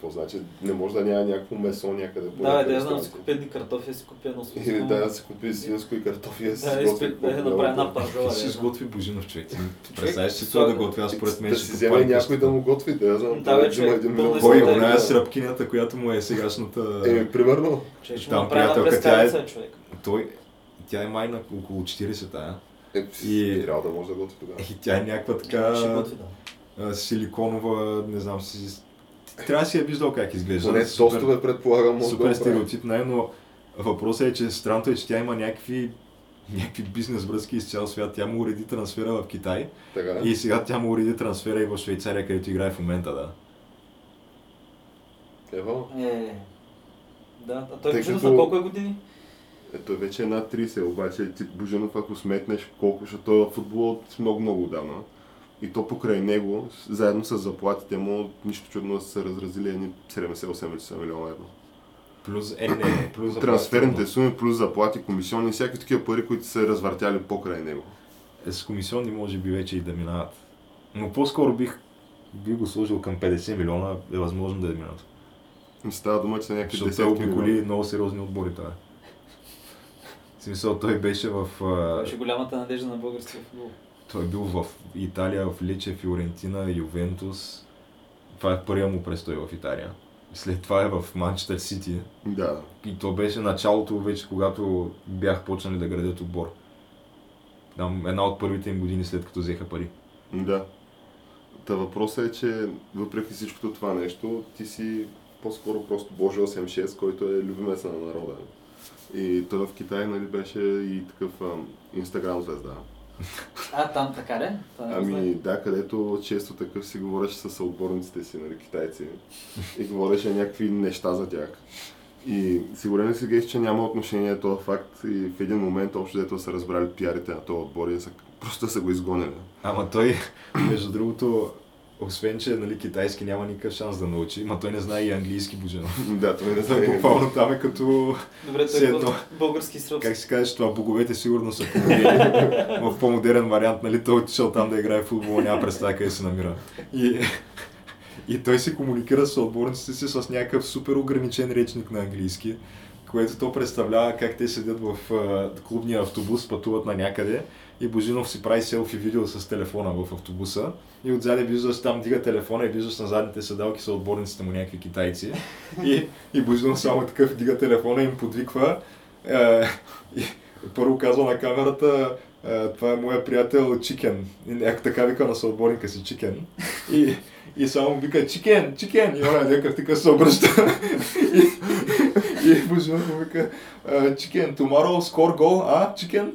какво значи, не може да няма някакво месо някъде. по Да, да, я знам, си купя едни картофи, си купя едно свинско. Или да, да си купи свинско и картофи, да си Да, изпи- да какво направя една пържола. Си да, сготви Божинов човек. Представяш си това да готвя, според мен Да ще си вземе някой да му готви, да знам. Да, бе, той човек, има един милион Кой, да, долара. оная да. с ръбкинята, която му е сегашната... Еми, примерно. Ще Там приятелка, тя е-. Той, тя е май на около 40 тая. Е, И- трябва да може да готви тогава. И тя е някаква Ще така готви, да. силиконова, не знам си... Трябва да си я виждал как изглежда. Поне Супер- тостове предполагам Супер стереотипна е, но въпросът е, че странното е, че тя има някакви някакви бизнес връзки из цял свят. Тя му уреди трансфера в Китай Така. и сега тя му уреди трансфера и в Швейцария, където играе в момента, да. Ево, Е, да, а той Тъй като- на колко е години? е, той вече е над 30, обаче ти Божинов, ако сметнеш колко, защото той е в футбола от много-много отдавна. И то покрай него, заедно с заплатите му, нищо чудно са се разразили едни 70-80 милиона евро. Плюс, е, не, плюс Трансферните суми, плюс заплати, комисионни и всякакви такива пари, които са се развъртяли покрай него. Е, С комисионни може би вече и да минават. Но по-скоро бих, бих го сложил към 50 милиона, е възможно да е минат. И става дума, че са някакви Защото десетки обиколи много сериозни отбори това. В смисъл, той беше в... Беше голямата надежда на българския футбол. Той е бил в Италия, в Лече, Фиорентина, Ювентус. Това е първия му престой в Италия. След това е в Манчестър Сити. Да. И то беше началото вече, когато бях почнали да градят отбор. Там една от първите им години след като взеха пари. Да. Та въпросът е, че въпреки всичкото това нещо, ти си по-скоро просто Боже 86, който е любимеца на народа. И той в Китай нали, беше и такъв инстаграм звезда. А, там така? Това го Ами да, където често такъв си говореше с съотборниците си, нали, китайци. И говореше някакви неща за тях. И сигурен ли си геш, че няма отношение този факт и в един момент общо дето са разбрали пиарите на този отбор и са, просто са го изгонили. Ама той, между другото, освен че нали, китайски няма никакъв шанс да научи, ма той не знае и английски бужено. да, той не знае. буквално там е като, Добре, той е едно. български сръбски. как се казваш това, боговете сигурно са в по-модерен вариант, нали, той е отишъл там да играе в футбол, няма представа къде се намира. И, и той си комуникира с отборниците си с някакъв супер ограничен речник на английски, което то представлява как те седят в а, клубния автобус, пътуват на някъде и Божинов си прави селфи видео с телефона в автобуса и отзади виждаш там дига телефона и виждаш на задните седалки са отборниците му някакви китайци и, и Божинов само такъв дига телефона и им подвиква е, и първо казва на камерата е, това е моя приятел Чикен. И някак така вика на съотборника си Чикен. И, и само вика Чикен, Чикен. И он е някакъв така се обръща. и Божинов му вика Чикен, tomorrow score goal, а? Чикен?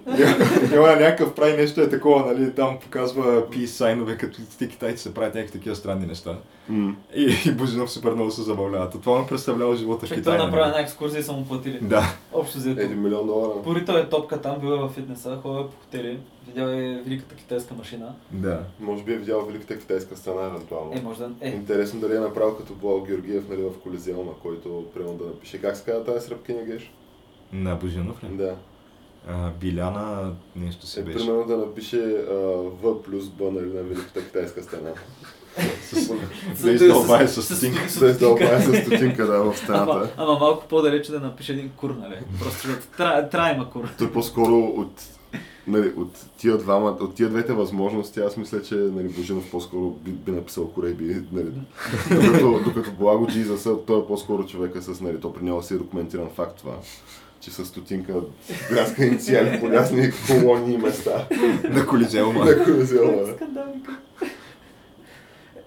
И он е някакъв прави нещо е такова, нали, там показва peace сайнове, като те китайци се правят някакви такива странни неща. М. И, и Божинов супер много се забавлява. То Това му представлява живота в Китай. той направи нали? една екскурзия и са му платили. Да. Общо взето. Един милион долара. Порител е топка там, бил е във фитнеса, ходил е по хотели, видял е великата китайска машина. Да. Може би е видял великата китайска страна, евентуално. Е, може да... Е, Интересно дали е направил като Блал Георгиев нали, в Колизеума, който примерно да напише как се казва тази сръбкиня геш? На Божинов ли? Да. А, Биляна нещо си Е, беше. примерно да напише а, В плюс Б нали, на великата китайска страна. С... Да издълбае с с- стинг. с- Да издълбае с стотинка да, в Ама, страната. ама малко по-далече да напише един кур, нали? Просто трябва има кур. Той по-скоро от, нали, от, тия двама, от тия двете възможности, аз мисля, че нали, Божинов по-скоро би, би написал Корейби. Нали, докато, докато Благо Джизаса, той е по-скоро човека с, нали, то при него си е документиран факт това че с стотинка градска инициали по ясни колони и места На Колизеума. на Колизеума.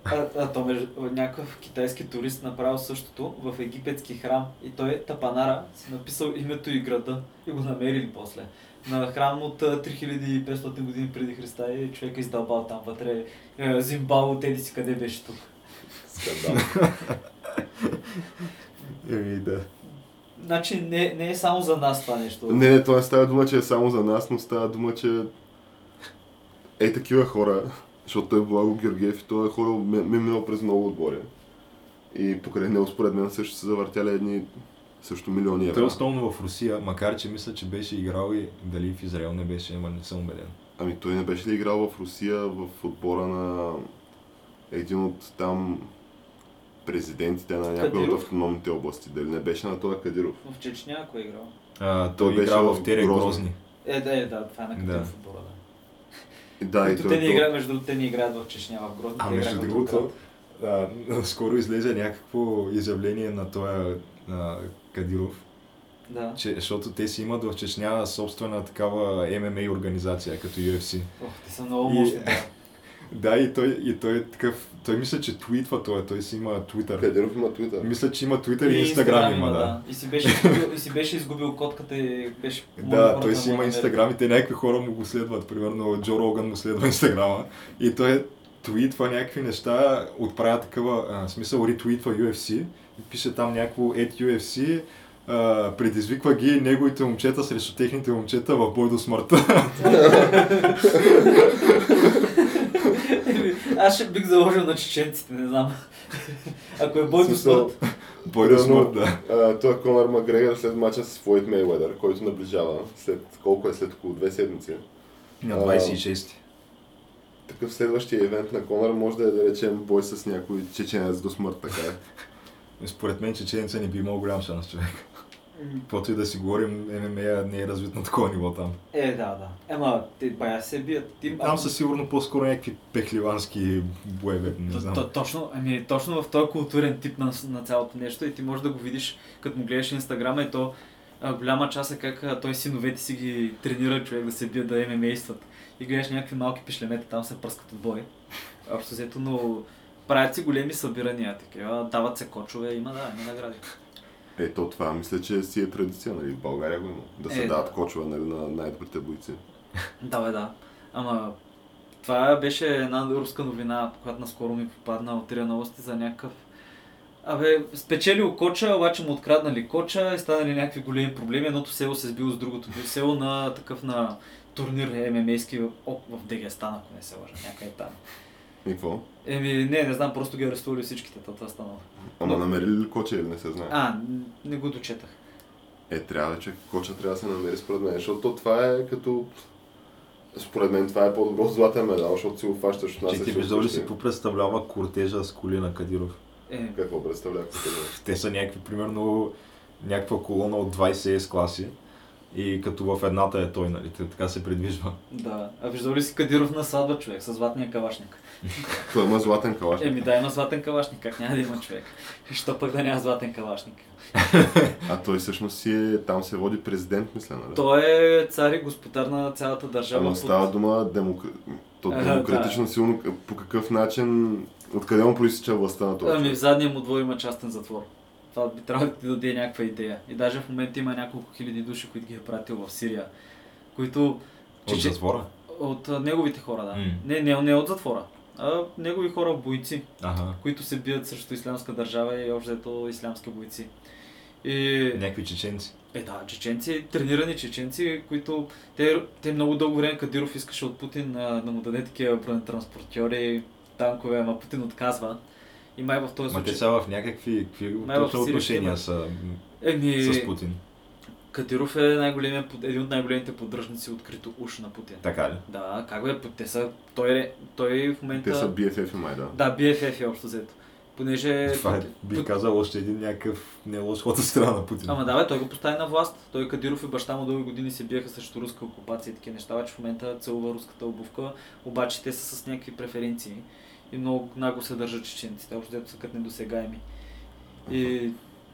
А, а то между, някакъв китайски турист направил същото в египетски храм и той Тапанара си написал името и града и го намерили после. На храм от а, 3500 години преди Христа и човек е издълбал там вътре. Е, Зимбао, теди си къде беше тук. Скандал. Еми да. Значи не, не е само за нас това нещо. Не, не, то не става дума, че е само за нас, но става дума, че е такива хора, защото той е Благо Георгиев и той е хора, ми ми е минал през много отбори. И покрай него според мен също се завъртяли едни също милиони Той е евро. основно в Русия, макар че мисля, че беше играл и дали в Израел не беше, ама не съм убеден. Ами той не беше ли играл в Русия в отбора на един от там президентите на някои от автономните области? Дали не беше на този Кадиров? В Чечня, ако е играл. А, Той той беше играл в в Тере Грозно. Грозни. Е, да, е, да, това е на Да. Кадиров отбора, да. И Да, и той, те не той- играят, между другото, те не играят в Чечня, в Грозно. А те между другото, а, скоро излезе някакво изявление на този Кадиров, Да. че, защото те си имат в Чечня собствена такава ММА организация, като UFC. Ох, те са много И- мощни. да. Да, и той, и той е такъв, той мисля, че твитва той, той си има Twitter. Кадиров има Twitter. Мисля, че има Twitter и Instagram има, да. И си беше изгубил, и си беше изгубил котката и беше... Да, той да си има. Инстаграм и те някакви хора му го следват. Примерно Джо Роган му следва Инстаграма. И той твитва някакви неща, отправя такава, а, смисъл ретвитва UFC пише там някакво at UFC, а, предизвиква ги неговите момчета срещу техните момчета в бой до смъртта. Аз ще бих заложил на чеченците, не знам. Ако е бой до смърт. Бой до смърт, да. той е Конор Макгрегор след мача с Флойд Мейуедър, който наближава след колко е след около две седмици. На А, 26. Такъв следващия евент на Конор може да е да речем бой с някой чеченец до смърт, така е. Според мен чеченеца не би имал голям шанс, човек. Каквото и да си говорим, ММА не е развит на такова ниво там. Е, да, да. Ема, те бая се бият. Ти, Там са сигурно по-скоро някакви пехливански боеве, не То- знам. то- точно, ами, точно в този културен тип на, на цялото нещо и ти можеш да го видиш, като му гледаш инстаграма и то а, голяма част е как а, той синовете си ги тренира човек да се бият да ММА-стват. И гледаш някакви малки пишлемета, там се пръскат от бой. Общо взето, но правят си големи събирания, такива, дават се кочове, има да, има награди. Ето това мисля, че си е традиция, нали? В България го има. Да се Е, дават да. кочове нали, на най-добрите бойци. Да, бе, да. Ама това беше една руска новина, която наскоро ми попадна от Рия новости за някакъв... Абе, спечелил коча, обаче му откраднали коча и станали някакви големи проблеми. Едното село се сбило с другото село на такъв на турнир ММА-ски в, в Дегестан, ако не се лъжа, някъде там. И какво? Еми, не, не знам, просто ги арестували всичките, то това станало. Ама Но- намерили ли коча или не се знае? А, не го дочетах. Е, трябва, че коча трябва да се намери според мен, защото това е като... Според мен това е по-добро златен медал, защото си го фащаш от нас. Че ти виждал ли си какво представлява кортежа с коли на Кадиров? Е, Какво представлява? Те са някакви, примерно, някаква колона от 20 S класи. И като в едната е той, нали, така се придвижва. да. А виждал ли си Кадиров на сватба човек с златния калашник? Той има златен калаш. Еми да, има златен калашник, как няма да има човек. Що пък да няма златен калашник? А той всъщност си е, там се води президент, мисля, нали? Той е цар и господар на цялата държава. Ама става дума демокр... То А, демократично да. силно, по какъв начин, откъде му проистича властта на този Ами в задния му двор има частен затвор. Това би трябвало да ти даде някаква идея. И даже в момента има няколко хиляди души, които ги е пратил в Сирия. Които... От че- затвора? от а, неговите хора, да. М. Не, не, не от затвора. А негови хора бойци, Ага. които се бият срещу ислямска държава и общо взето ислямски бойци. И... Някакви чеченци. Е да, чеченци, тренирани чеченци, които те, те много дълго време Кадиров искаше от Путин а, да му даде такива бронетранспортьори, танкове, ама Путин отказва. И май в този Ма те случай... са в някакви какви Май в точно отношения са Еми, с Путин. Кадиров е най-големия, един от най-големите поддръжници открито уш на Путин. Така ли? Да, как бе, те са, той, е- той в момента... Те са BFF и май, да. Да, BFF е общо взето. Понеже... Това е, Пут- би казал, още един някакъв не лош ход от страна на Путин. Ама да, бе, той го постави на власт. Той Кадиров и баща му дълги години се биеха срещу руска окупация и такива неща, обаче в момента целува руската обувка, обаче те са с някакви преференции и много нагло се държат чеченците, общо дето са като недосегаеми. И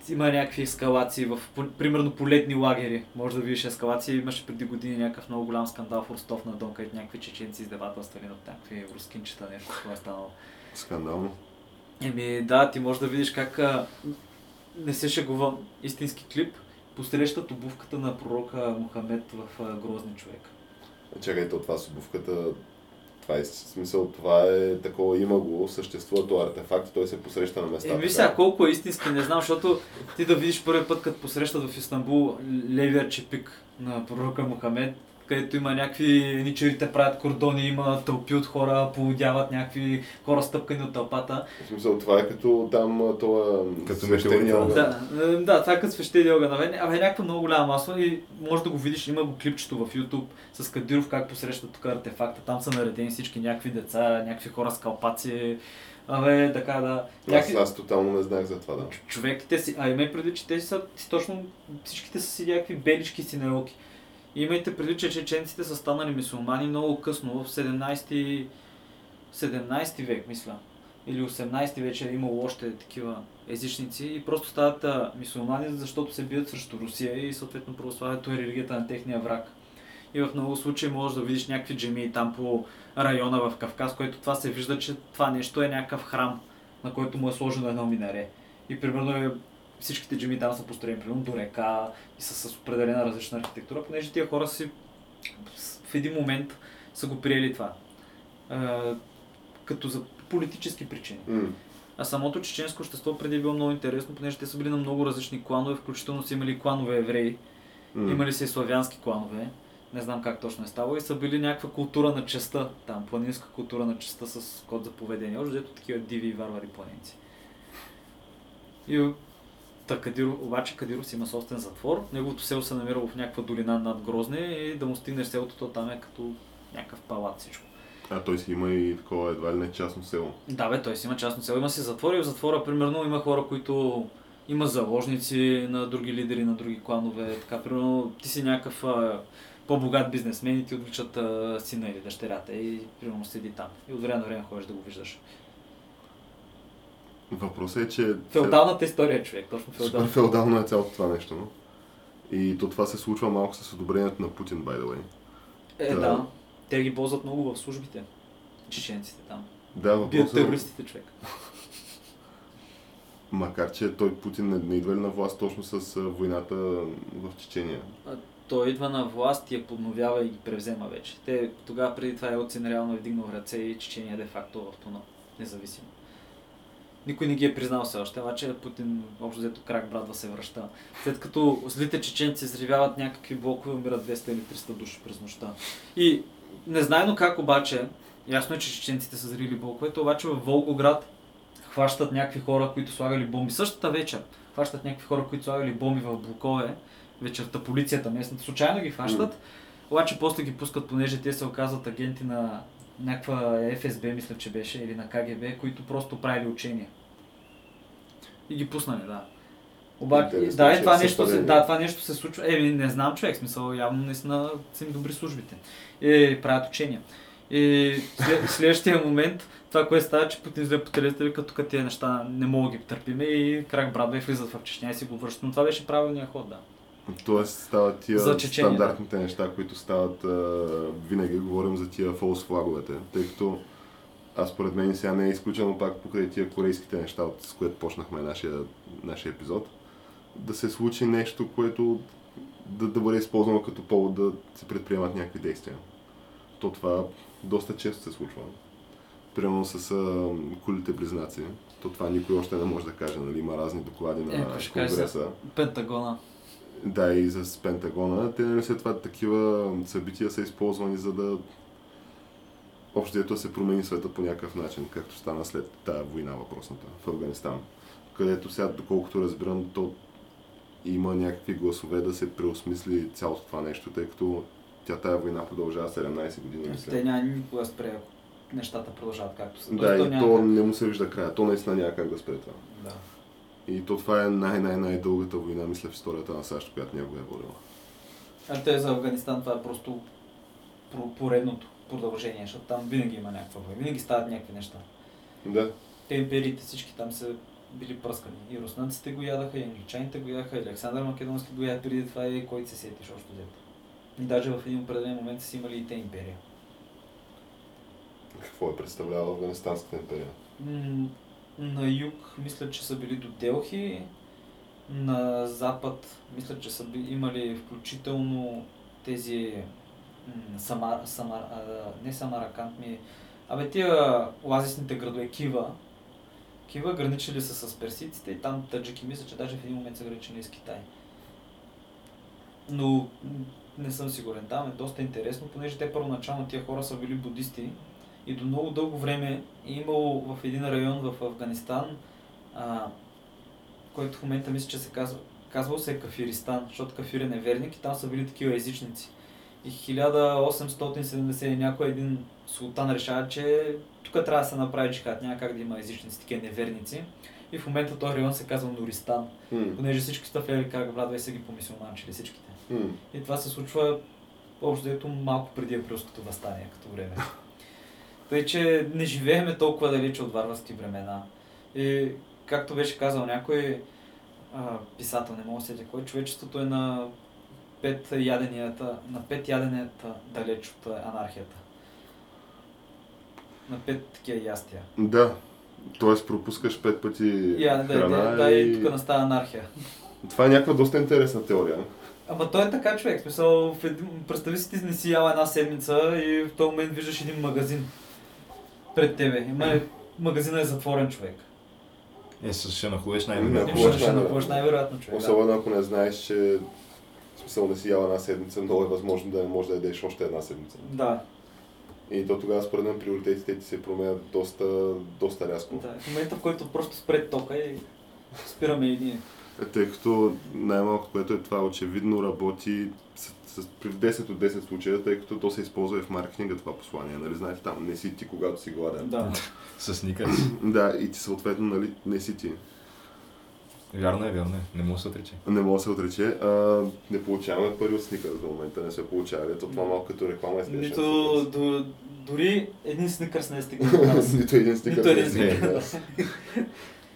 има някакви ескалации в, примерно по летни лагери. Може да видиш ескалации. Имаше преди години някакъв много голям скандал в Ростов на Дон, където някакви чеченци издевателствали над някакви рускинчета, нещо такова е станало. Скандално. Еми да, ти можеш да видиш как а, не се шегува истински клип. Посрещат обувката на пророка Мохамед в а, Грозни човек. Чакай, то това с обувката, това е смисъл, това е такова, има го, съществува този артефакт, той се посреща на места. Е, виж сега колко е истински, не знам, защото ти да видиш първи път, като посрещат в Истанбул левия чепик на пророка Мохамед, където има някакви ничерите правят кордони, има тълпи от хора, полудяват някакви хора стъпкани от тълпата. В смисъл, това е като там това... Като свещения огън. Да, е, да, това е като свещение огън. Абе, абе, някаква много голяма маса и може да го видиш, има го клипчето в YouTube с Кадиров как посреща тук артефакта. Там са наредени всички някакви деца, някакви хора с калпаци. Абе, така да. Аз, Някакви... аз тотално не знаех за това, да. Човек, те си, а имай предвид, че те си са си точно, всичките са си някакви белички синелки. Имайте предвид, че чеченците са станали мусулмани много късно, в 17, 17 век, мисля. Или 18 вече е имало още такива езичници и просто стават а, мусулмани, защото се бият срещу Русия и съответно православието е религията на техния враг. И в много случаи можеш да видиш някакви джемии там по района в Кавказ, което това се вижда, че това нещо е някакъв храм, на който му е сложено едно минаре. И примерно е, всичките джеми там са построени примерно до река и са с определена различна архитектура, понеже тия хора си в един момент са го приели това. А, като за политически причини. М. А самото чеченско общество преди е било много интересно, понеже те са били на много различни кланове, включително са имали кланове евреи, М. имали са и славянски кланове. Не знам как точно е ставало и са били някаква култура на честа, там планинска култура на честа с код за поведение. Още такива диви и варвари планинци. И Та Кадиров, обаче Кадиров си има собствен затвор. Неговото село се намира в някаква долина над Грозне и да му стигнеш селото, то там е като някакъв палат всичко. А той си има и такова едва ли не частно село. Да, бе, той си има частно село. Има си затвор и в затвора, примерно, има хора, които има заложници на други лидери, на други кланове. Така, примерно, ти си някакъв а, по-богат бизнесмен и ти отвличат а, сина или дъщерята и примерно седи там. И от време на време ходиш да го виждаш. Въпросът е, че... Феодалната история, човек, точно Супер феодална. феодално е цялото това нещо. Но? И то това се случва малко с одобрението на Путин, by the way. Е, Да. да. Те ги ползват много в службите. Чеченците там. Да, Бият въпросът е, терористите, човек. макар че той Путин не, не идва ли на власт точно с войната в Чечения? Той идва на власт и я подновява и ги превзема вече. Те тогава преди това Елцин реално е вдигнал ръце и Чечения де-факто в тона. Независимо. Никой не ги е признал все още, обаче Путин общо взето крак брадва се връща. След като злите чеченци взривяват някакви блокове, умират 200 или 300 души през нощта. И незнайно как обаче, ясно е, че чеченците са зрили блоковете, обаче в Волгоград хващат някакви хора, които слагали бомби. Същата вечер хващат някакви хора, които слагали бомби в блокове. Вечерта полицията местната случайно ги хващат. Обаче после ги пускат, понеже те се оказват агенти на някаква ФСБ, мисля, че беше, или на КГБ, които просто правили учения. И ги пуснали, да. Обаче, да, че това е нещо, се, да, това нещо се случва. Еми, не знам човек, в смисъл, явно наистина са им добри службите. И правят учения. И след, следващия момент, това, което става, че Путин излезе по телевизията, вика, тук тези неща не мога да ги търпиме и крак брадва и влизат в Чечня и си го връщат. Но това беше правилният ход, да. Тоест стават тия За Чечения, да. стандартните неща, които стават а, винаги, говорим за тия фолс флаговете, тъй като аз според мен сега не е изключено пак покрай тия корейските неща, от, с което почнахме нашия, нашия епизод, да се случи нещо, което да, да бъде използвано като повод да се предприемат някакви действия. То това доста често се случва. Примерно с а, кулите близнаци. То това никой още не може да каже, нали? Има разни доклади на Е, Конгреса. Пентагона. Да, и с Пентагона. Те нали след това такива събития са използвани за да общо взето да се промени света по някакъв начин, както стана след тая война въпросната в Афганистан. Където сега, доколкото разбирам, то има някакви гласове да се преосмисли цялото това нещо, тъй като тя тая война продължава 17 години, мисля. Те няма никога спре, ако нещата продължават както са. Да, Тоест, и няма то не му се вижда края. То наистина няма как да спре това. Да. И то това е най-най-най-дългата война, мисля, в историята на САЩ, която някога е водила. А те за Афганистан това е просто про- поредното продължение, защото там винаги има някаква война, винаги стават някакви неща. Да. Те империите всички там са били пръскани. И руснаците го ядаха, и англичаните го ядаха, и Александър Македонски го яда преди това и който се сетиш още взето. И даже в един определен момент са имали и те империя. Какво е представлява Афганистанската империя? На юг мисля, че са били до Делхи, на запад мисля, че са имали включително тези м, Самар, Самар, а, не Самаракант ми, абе тия оазисните градове Кива, Кива граничили са с персиците и там таджики мисля, че даже в един момент са граничили с Китай. Но не съм сигурен. Там е доста интересно, понеже те първоначално тия хора са били будисти и до много дълго време е имало в един район в Афганистан, а, който в момента мисля, че се казва, казвал се е Кафиристан, защото Кафир е неверник и там са били такива езичници. И 1870 и някой един султан решава, че тук трябва да се направи джихад, няма как да има езичници, такива неверници. И в момента този район се казва Нуристан, понеже всички са влели как брадва и са ги помисюлманчили всичките. И това се случва общо дето малко преди априлското възстание като време. Тъй, че не живееме толкова далече от варварски времена. И както беше казал някой а, писател, не мога да сетя кой, човечеството е на пет яденията, на пет яденията далеч от анархията. На пет такива ястия. Да. Тоест пропускаш пет пъти Я, да, храна да, да, и и... тук настава анархия. Това е някаква доста интересна теория. Ама той е така човек, смисъл, в един, представи си ти не си яла една седмица и в този момент виждаш един магазин пред тебе. Има магазина е затворен човек. Е, ще нахуеш най-вероятно. Ще, напълнеш най-вероятно човек. Особено ако не знаеш, че смисъл не си ял една седмица, много е възможно да не можеш да ядеш още една седмица. Да, И то тогава според мен приоритетите ти се променят доста, доста рязко. да. В момента, в който просто спре тока и спираме и ние. Тъй като най-малко, което е това, очевидно работи с, с, при 10 от 10 случая, тъй като то се използва и в маркетинга това послание. Нали, знаете, там не си ти, когато си гладен. Да. С никъде. Да, и ти съответно, нали, не си ти. Вярно е, вярно е. Не мога да се отрече. Не мога да се отрече. А, не получаваме пари от сникър до момента, не се получавали. То това малко като реклама е Нито до, дори един сникърс не е стигнал. Нито един стикър. Нито един не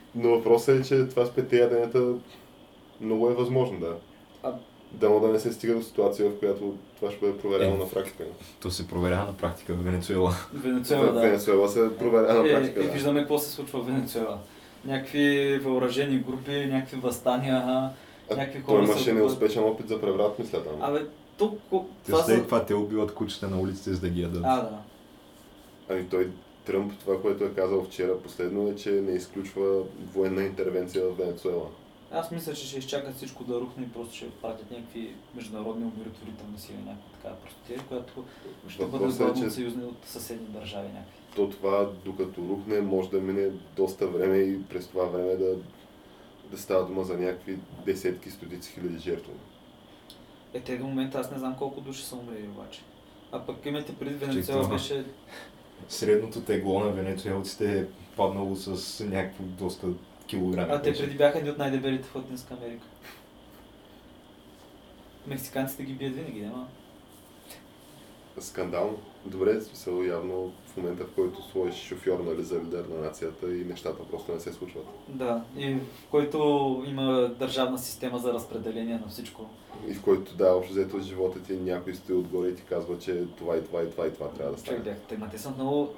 е. Но въпросът е, че това с петте яденета много е възможно, да. А- Дано да не се стига до ситуация, в която това ще бъде проверено Е. на практика. То се проверява на практика в Венецуела. Венецуела, да. Венецуела се проверява на Е, практика. и да. виждаме какво се случва в Венецуела. Някакви въоръжени групи, някакви възстания, А, някакви Той хора са имаше неуспешен опит за преврат, мисля там. Абе. Те Това след са... това те убиват кучета на улиците, за да ги ядат. А, да. Ами той Тръмп, това, което е казал вчера последно е, че не изключва военна интервенция в Венецуела. Аз мисля, че ще изчакат всичко да рухне и просто ще пратят някакви международни умиротворителни сили, някаква такава простотия, която ще бъде Въпросът е, главно че съюзни от съседни държави някакви. то това, докато рухне, може да мине доста време и през това време да, да става дума за някакви десетки, стотици хиляди жертви. Е, те до момента аз не знам колко души са умрели обаче. А пък имайте преди Венецуела беше... Средното тегло на венецуелците е паднало с някакво доста килограми. А те преди бяха едни от най-дебелите в Латинска Америка. Мексиканците ги бият винаги, няма. Скандално. Добре, смисъл явно момента, в който сложиш шофьор нали, за лидер на нацията и нещата просто не се случват. Да, и в който има държавна система за разпределение на всичко. И в който, да, общо взето живота ти някой стои отгоре и ти казва, че това и това и това и това трябва да Човек стане. бях, те, ма те са много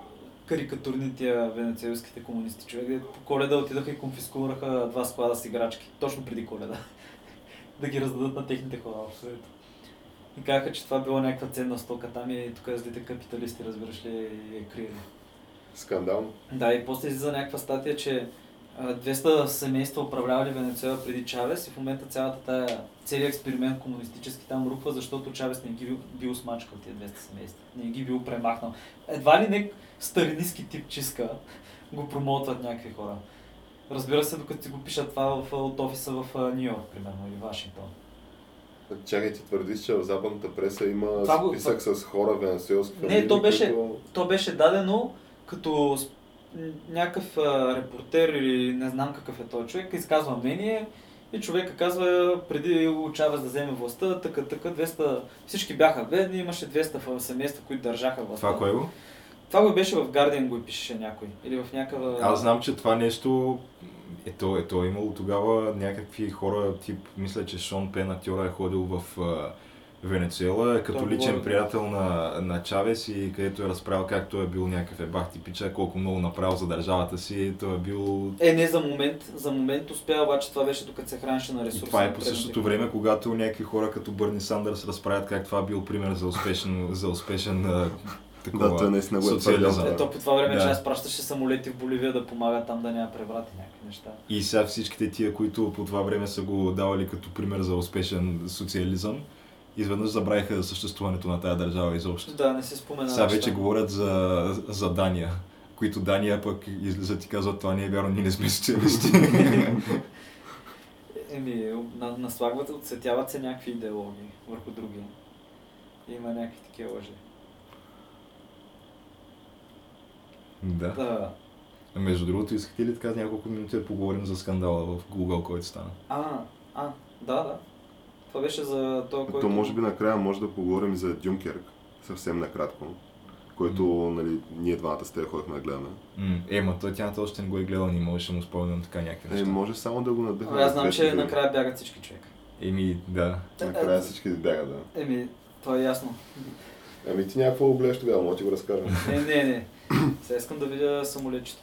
карикатурни тия венецуелските комунисти. Човек, де по коледа отидаха и конфискуваха два склада с играчки, точно преди коледа. да ги раздадат на техните хора, общо. И казаха, че това било някаква ценна стока там и тук злите капиталисти, разбираш ли, е криели. Скандално. Да, и после излиза някаква статия, че а, 200 семейства управлявали Венецуела преди Чавес и в момента цялата тая, целият експеримент комунистически там рухва, защото Чавес не ги бил, бил смачкал тия 200 семейства. Не ги бил премахнал. Едва ли не старинистки тип чистка го промотват някакви хора. Разбира се, докато си го пишат това в, от офиса в Нью Йорк, примерно, или Вашингтон. Чакай, ти твърдиш, че в западната преса има Това го- списък с хора венесуелски Не, фамилии, то беше- които... То беше дадено като някакъв а, репортер или не знам какъв е този човек, изказва мнение и човека казва, преди Чавес да вземе властта, така, така, 200, всички бяха бедни, имаше 200 фа- семейства, които държаха властта. Това кое е го? Това го беше в Guardian, го и пишеше някой. Или в някаква... Аз знам, че това нещо ето, ето е имало тогава някакви хора, тип, мисля, че Шон Пен актьора е ходил в Венецуела, е като Той личен говори, приятел на, на Чавес и където е разправил как той е бил някакъв ебах типича, колко много направил за държавата си, той е бил... Е, не за момент, за момент успя, обаче това беше докато се хранеше на И ресурси. това е по същото време, когато някакви хора като Бърни Сандърс разправят как това бил пример за успешен, за успешен такова Да, той наистина го е социализъм. твърдял, Ето по това време, Да. че аз пращаше самолети в Боливия да помагат там да няма преврати някакви неща. И сега всичките тия, които по това време са го давали като пример за успешен социализъм, изведнъж забравиха за съществуването на тая държава изобщо. Да, не се спомена. Сега вече говорят за, за Дания, които Дания пък излизат и казват, това не е вярно, ние не сме социалисти. Еми, на, наслагват, отсветяват се някакви идеологии върху други. Има някакви такива лъжи. Да. Да. Между другото, искате ли така няколко минути да поговорим за скандала в Google, който стана? А, а, да, да. Това беше за това, който... То може би накрая може да поговорим за Дюнкерк, съвсем накратко, който нали, ние двамата с теб ходихме да гледаме. М, Е, ма той тя още не го е гледал, ние можеше да му спомням така някакви Е, неща. може само да го надъхнем. Абе, аз знам, че накрая бягат всички човека. Еми, да. Накрая всички бягат, да. Еми, това е ясно. Ами ти някакво го гледаш тогава, мога да ти го разкажа. Не, не, не. Сега искам да видя самолетчето.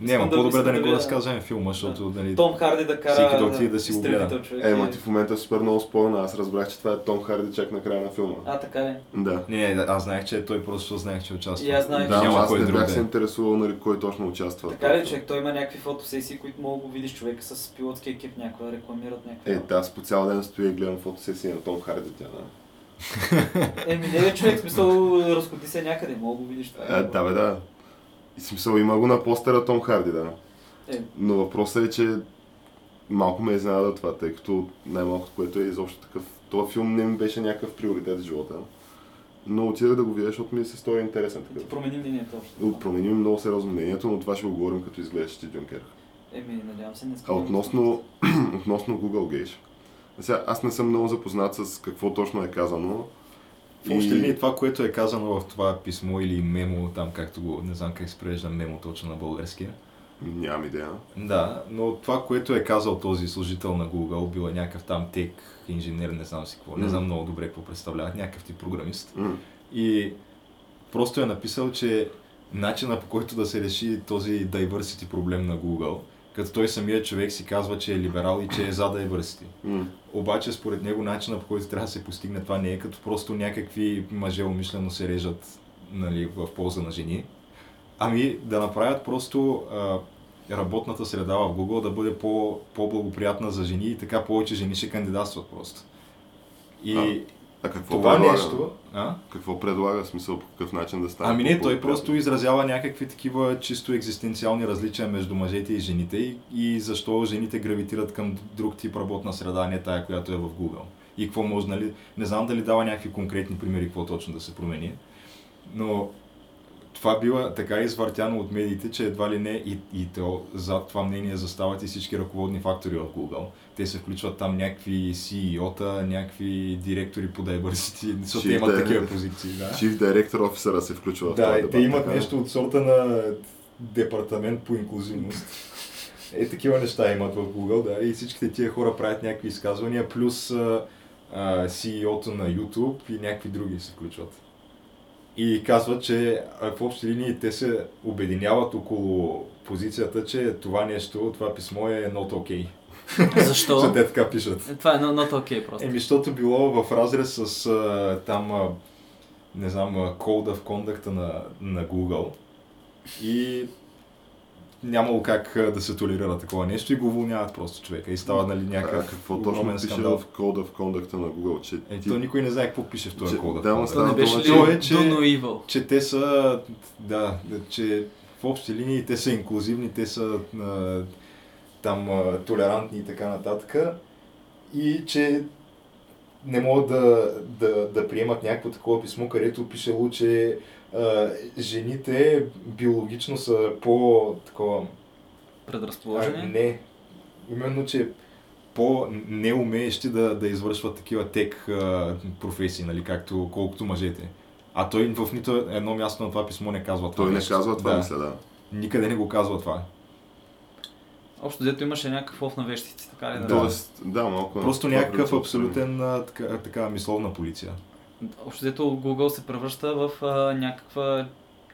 Не, ма да по-добре мисля да не го дали- разказваме филма, защото нали, Том Харди да кара Всеки да отиде да си го гледа. човек. Е, ма ти в момента е супер много спойна. Аз разбрах, че това е Том Харди чак на края на филма. А, така ли? Да. Не, не, аз знаех, че е той просто знаех, че участва. И аз знаех, Да, че- Няма аз кой не друг бях да се е. интересувал нали, кой точно участва. Така ли, че той има някакви фотосесии, които мога да го видиш човека с пилотски екип, някаква рекламират някаква. Е, да, аз по цял ден стоя и гледам фотосесии на Том Харди. Тя, да. Еми, не бе, човек, смисъл, разходи се някъде, мога да го видиш това. Е, да, бе, да. И смисъл има го на постера Том Харди, да. Е. Но въпросът е, че малко ме изненада това, тъй като най-малкото, което е изобщо такъв... Това филм не ми беше някакъв приоритет в живота. Но отидах да го видя, защото ми се стори интересен Ти такъв. промени мнението още. Промени много сериозно мнението, но това ще го говорим като изглеждаш ти Дюнкер. Еми, надявам се, не А относно, относно Google Gage. Сега, аз не съм много запознат с какво точно е казано. В общи линии това, което е казано в това писмо или мемо, там както го, не знам как се превежда мемо точно на български. Нямам идея. Да, но това, което е казал този служител на Google, бил е някакъв там тек инженер, не знам си какво, не Мгм. знам много добре какво представлява, някакъв тип програмист. М. И просто е написал, че начина по който да се реши този diversity проблем на Google, като той самия човек си казва, че е либерал и че е за diversity. М. Обаче според него начина по който трябва да се постигне това не е като просто някакви мъже умишлено се режат нали, в полза на жени, ами да направят просто а, работната среда в Google да бъде по, по-благоприятна за жени и така повече жени ще кандидатстват просто. И А, А какво това предлага? нещо... А? Какво предлага, смисъл по какъв начин да стане? Ами не, той просто изразява някакви такива чисто екзистенциални различия между мъжете и жените и, и защо жените гравитират към друг тип работна среда, а не тая, която е в Google. И какво може, нали, не знам дали дава някакви конкретни примери, какво точно да се промени, но това бива така извъртяно от медиите, че едва ли не и, и то, зад това мнение застават и всички ръководни фактори в Google. Те се включват там някакви CEO-та, някакви директори по diversity, защото те имат Di- такива позиции. Да. Chief Director Officer се включва в Да, този и дебат. те имат така? нещо от сорта на департамент по инклюзивност. Е, такива неща имат в Google, да, и всичките тия хора правят някакви изказвания, плюс а, а, CEO-то на YouTube и някакви други се включват. И казват, че в общи линии те се обединяват около позицията, че това нещо, това писмо е not okay. Защо? те така пишат. Е, Това е not okay просто. Еми, защото било в разрез с а, там, а, не знам, а, Code of Conduct на, на Google и нямало как а, да се толерира такова нещо и го уволняват просто човека и става нали, А някакъв какво точно пише скандал. в Code of Conduct на Google? Че Е, ти... то никой не знае какво пише в този of да, Това не беше ли че- е, че-? Че те са, да, че в общи линии те са инклюзивни, те са а, там а, толерантни и така нататък. И че не могат да, да, да приемат някакво такова писмо, където пишело, че а, жените биологично са по такова... А, Предразположени? не. Именно, че по-неумеещи да, да извършват такива тек а, професии, нали, както колкото мъжете. А той в нито едно място на това писмо не казва това Той не казва това, да. мисля, да. Никъде не го казва това. Общо дето имаше някакъв лов на вещици, така ли да? Да. Тоест, да, малко... Просто някакъв абсолютен така, така мисловна полиция. Общо дето Google се превръща в а, някаква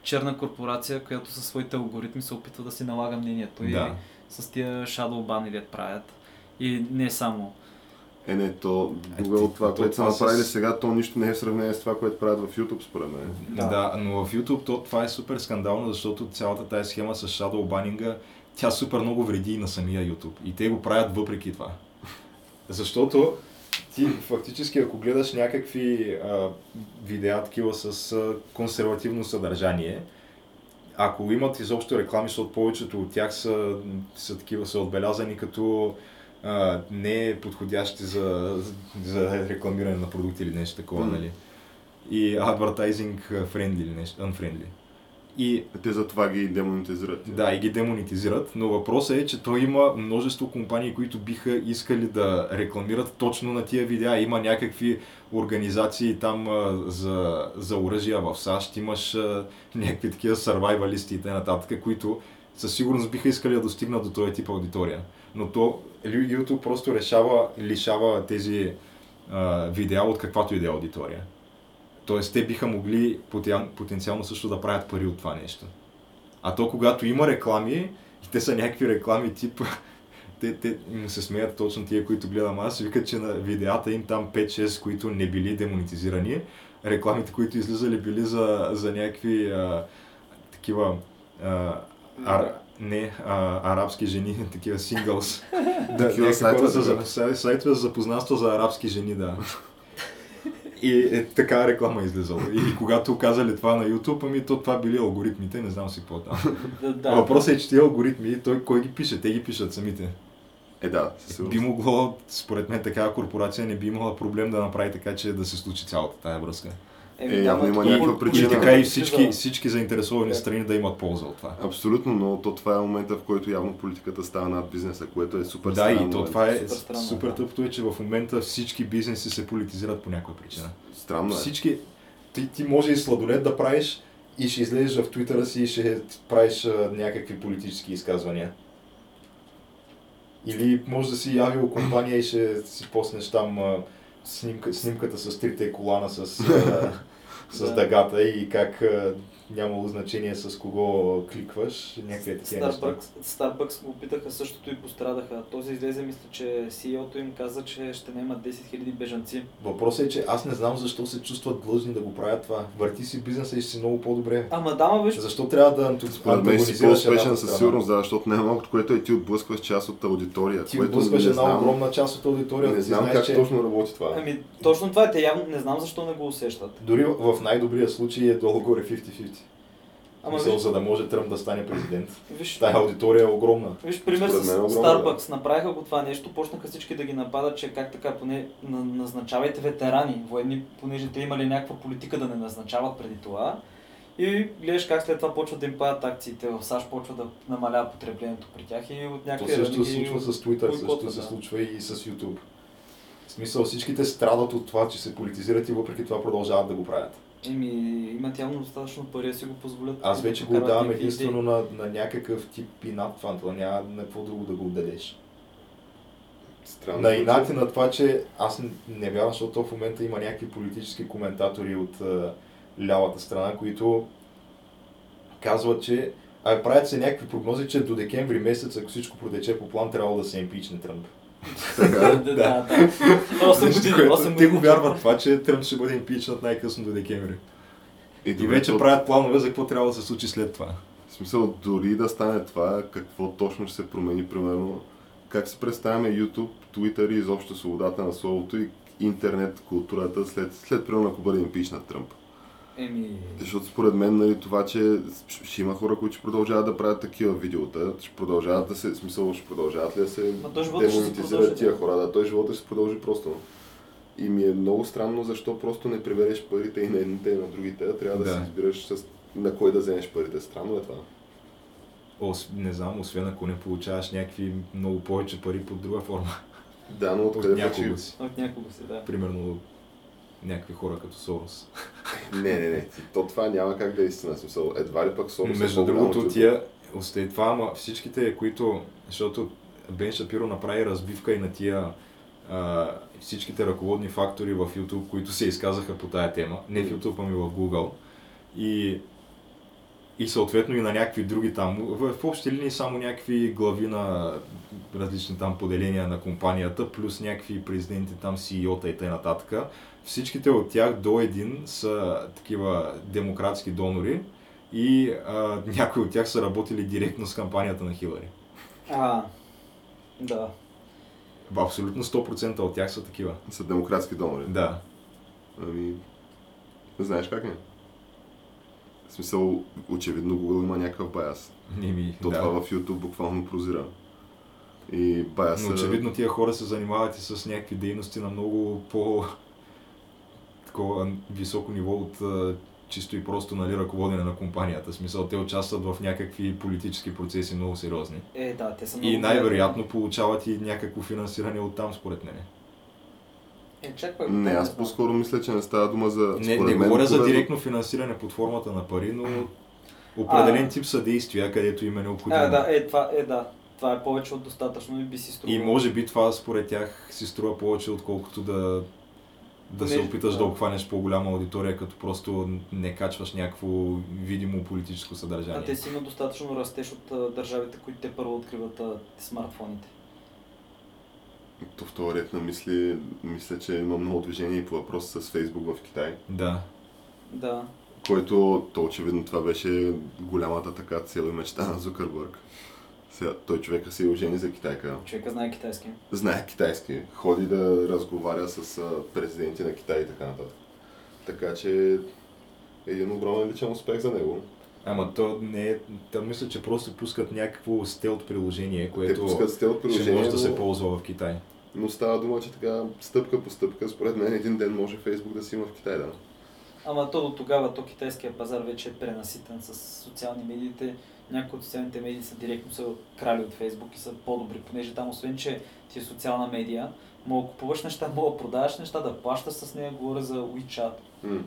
черна корпорация, която със своите алгоритми се опитва да си налага мнението и Да. с тия shadow ban или правят. И не само. Е, не, то Е, Google ти- това, то което са това с- направили сега, то нищо не е в сравнение с това, което правят в YouTube, според мен. Да. да, но в YouTube то, това е супер скандално, защото цялата тази схема с shadow банинга, тя супер много вреди и на самия YouTube. И те го правят въпреки това. Защото ти фактически, ако гледаш някакви а, видеа такива с а, консервативно съдържание, ако имат изобщо реклами, защото повечето от тях са, са такива, са отбелязани като а, не подходящи за, за рекламиране на продукти или нещо такова, Мгм. нали? И advertising friendly или нещо, unfriendly. И Те затова ги демонетизират. да, и ги демонетизират, но въпросът е, че той има множество компании, които биха искали да рекламират точно на тия видеа. Има някакви организации там за, за оръжия в САЩ, имаш някакви такива сървайвалисти и т.н., които със сигурност биха искали да достигнат до този тип аудитория. Но то YouTube просто решава, лишава тези а, видеа от каквато и да е аудитория. Тоест, те биха могли потен- потенциално също да правят пари от това нещо. А то, когато има реклами, И те са някакви реклами тип те, те му се смеят точно тия, които гледам аз, викат, че на видеята им там 5-6, които не били демонетизирани, рекламите, които излизали били за, за някакви а, такива а, ар, не, а, арабски жени, такива сингълс. да, Такива сайтове за, сайтове за запознанство за арабски жени, да. И е, така реклама е излизала. И когато казали това на YouTube, ами то това били алгоритмите, не знам си какво там. Да. Въпросът е, че тия алгоритми, той кой ги пише? Те ги пишат самите. Е, да, със сигурност. Би могло, според мен, такава корпорация не би имала проблем да направи така, че да се случи цялата тая връзка. Еми, Е, явно няма има някаква причина. И така и да всички, всички заинтересовани страни да имат полза от това. Абсолютно, но то това е момента, в който явно политиката става над бизнеса, което е супер Да, странно. и то момент. това е Супер странно, супер да. тъпто е, че в момента всички бизнеси се политизират по някаква причина. Странно е. Всички, ти, ти може и сладолет да правиш и ще излезеш в твитъра си и ще правиш а, някакви политически изказвания. Или може да си явил компания и ще си поснеш там а, снимка, снимката с трите колана с, а, с дъгата и как нямало значение с кого кликваш, някакви такива неща. Starbucks, Starbucks го опитаха същото и пострадаха. Този излезе, мисля, че CEO-то им каза, че ще наемат 10 000 бежанци. Въпросът е, че аз не знам защо се чувстват длъжни да го правят това. Върти си бизнеса и си много по-добре. Ама дама, виж, Защо трябва да Според мен си по-успешен със сигурност, да, защото най-малкото, което е ти отблъскваш част от аудитория. Ти което отблъскваш една знам- огромна част от аудиторията. Не знам знаеш, как че точно работи това. ами точно това е, те явно не знам защо не го усещат. Дори в най-добрия случай е долу-горе 50-50. Ама Мисъл, виж, за да може Тръмп да стане президент. виж, Тая аудитория е огромна. Виж, пример Според с е огромно, Starbucks. Направиха го това нещо, почнаха всички да ги нападат, че как така, поне на- назначавайте ветерани, военни, понеже те имали някаква политика да не назначават преди това. И гледаш как след това почват да им падат акциите. В САЩ почва да намалява потреблението при тях и от То някакви също се случва с Twitter, също бойкотват, се да. случва и с YouTube. В смисъл всичките страдат от това, че се политизират и въпреки това продължават да го правят. Еми, имат явно достатъчно пари да си го позволят. Аз да вече го прокарват давам някакви единствено на, на някакъв тип инат това, това няма на какво друго да го отдадеш. Странно. На инати на това, че аз не, не вярвам, защото в момента има някакви политически коментатори от а, лявата страна, които казват, че а правят се някакви прогнози, че до декември месец, ако всичко протече по план, трябва да се импичне Тръмп. Така, Да, да, да. 8 години, Което 8 Те го вярват това, че Тръмп ще бъде импичнат най-късно до декември. И, И вече правят планове за какво трябва да се случи след това. В смисъл, дори да стане това, какво точно ще се промени, примерно, как се представяме YouTube, Twitter и изобщо свободата на словото и интернет културата след, след примерно, ако бъде импичнат Тръмп. Еми, Защото според мен нали, това, че ще има хора, които ще продължават да правят такива видеота, ще продължават да се, смисъл, ще продължават ли да се демонетизират тия хора, да, той живота ще се продължи просто. И ми е много странно защо просто не прибереш парите и на едните и на другите, а трябва да, Да. си избираш с... на кой да вземеш парите. Странно е това. Ос, не знам, освен ако не получаваш някакви много повече пари под друга форма. Да, но От откъде пък някого си. от някого си, да. Примерно някакви хора като Сорос. Не, не, не. То това няма как да е истина. Смисъл, едва ли пък Сорос е Между по-голям другото, от тия, остай това, ама всичките, които, защото Бен Шапиро направи разбивка и на тия а, всичките ръководни фактори в YouTube, които се изказаха по тая тема, не в YouTube, ами в Google. И, и съответно и на някакви други там, в, в общи линии само някакви глави на различни там поделения на компанията, плюс някакви президенти там, CEO-та и т.н. Всичките от тях до един са такива демократски донори и а, някои от тях са работили директно с кампанията на Хилари. А, да. Абсолютно 100% от тях са такива. Са демократски донори. Да. Ами, не знаеш как не. В смисъл, очевидно Google има някакъв баяс. Не ми, То да. това в YouTube буквално прозира. И баяса... Но очевидно тия хора се занимават и с някакви дейности на много по такова високо ниво от чисто и просто нали, ръководене на компанията. В смисъл, те участват в някакви политически процеси много сериозни. Е, да, те са много... И най-вероятно получават и някакво финансиране от там, според мен. Е, чакай, Не, аз по-скоро мисля, че не става дума за... Не, не мен, говоря за директно финансиране под формата на пари, но определен А. тип съдействия, където им е необходимо. А, да, е, това, е, да. Това е повече от достатъчно и би си струвало. И може би това според тях си струва повече, отколкото да да се Понеже- опиташ да да. обхванеш по-голяма аудитория, като просто не качваш някакво видимо политическо съдържание. А те си имат достатъчно растеж от а, държавите, които те първо откриват а, смартфоните. То в този ред на мисли, мисля, че има много движение и по въпроса с Фейсбук в Китай. Да. Да. Който, то очевидно това беше голямата така цел и мечта на Зукърбърг. Сега, той човека се ожени за китайка. Човека знае китайски. Знае китайски. Ходи да разговаря с президенти на Китай и така нататък. Така че един огромен личен успех за него. Ама то не е... Та мисля, че просто пускат някакво стелт приложение, Те което пускат стелт ще приложение, може да се ползва в Китай. но става дума, че така стъпка по стъпка, според мен един ден може Фейсбук да си има в Китай, да. Ама то до тогава, то китайския пазар вече е пренаситен с социални медиите. Някои от социалните медии са директно са крали от Фейсбук и са по-добри, понеже там освен, че ти е социална медия, мога да купуваш неща, мога да продаваш неща, да плащаш с нея, говоря за WeChat. М.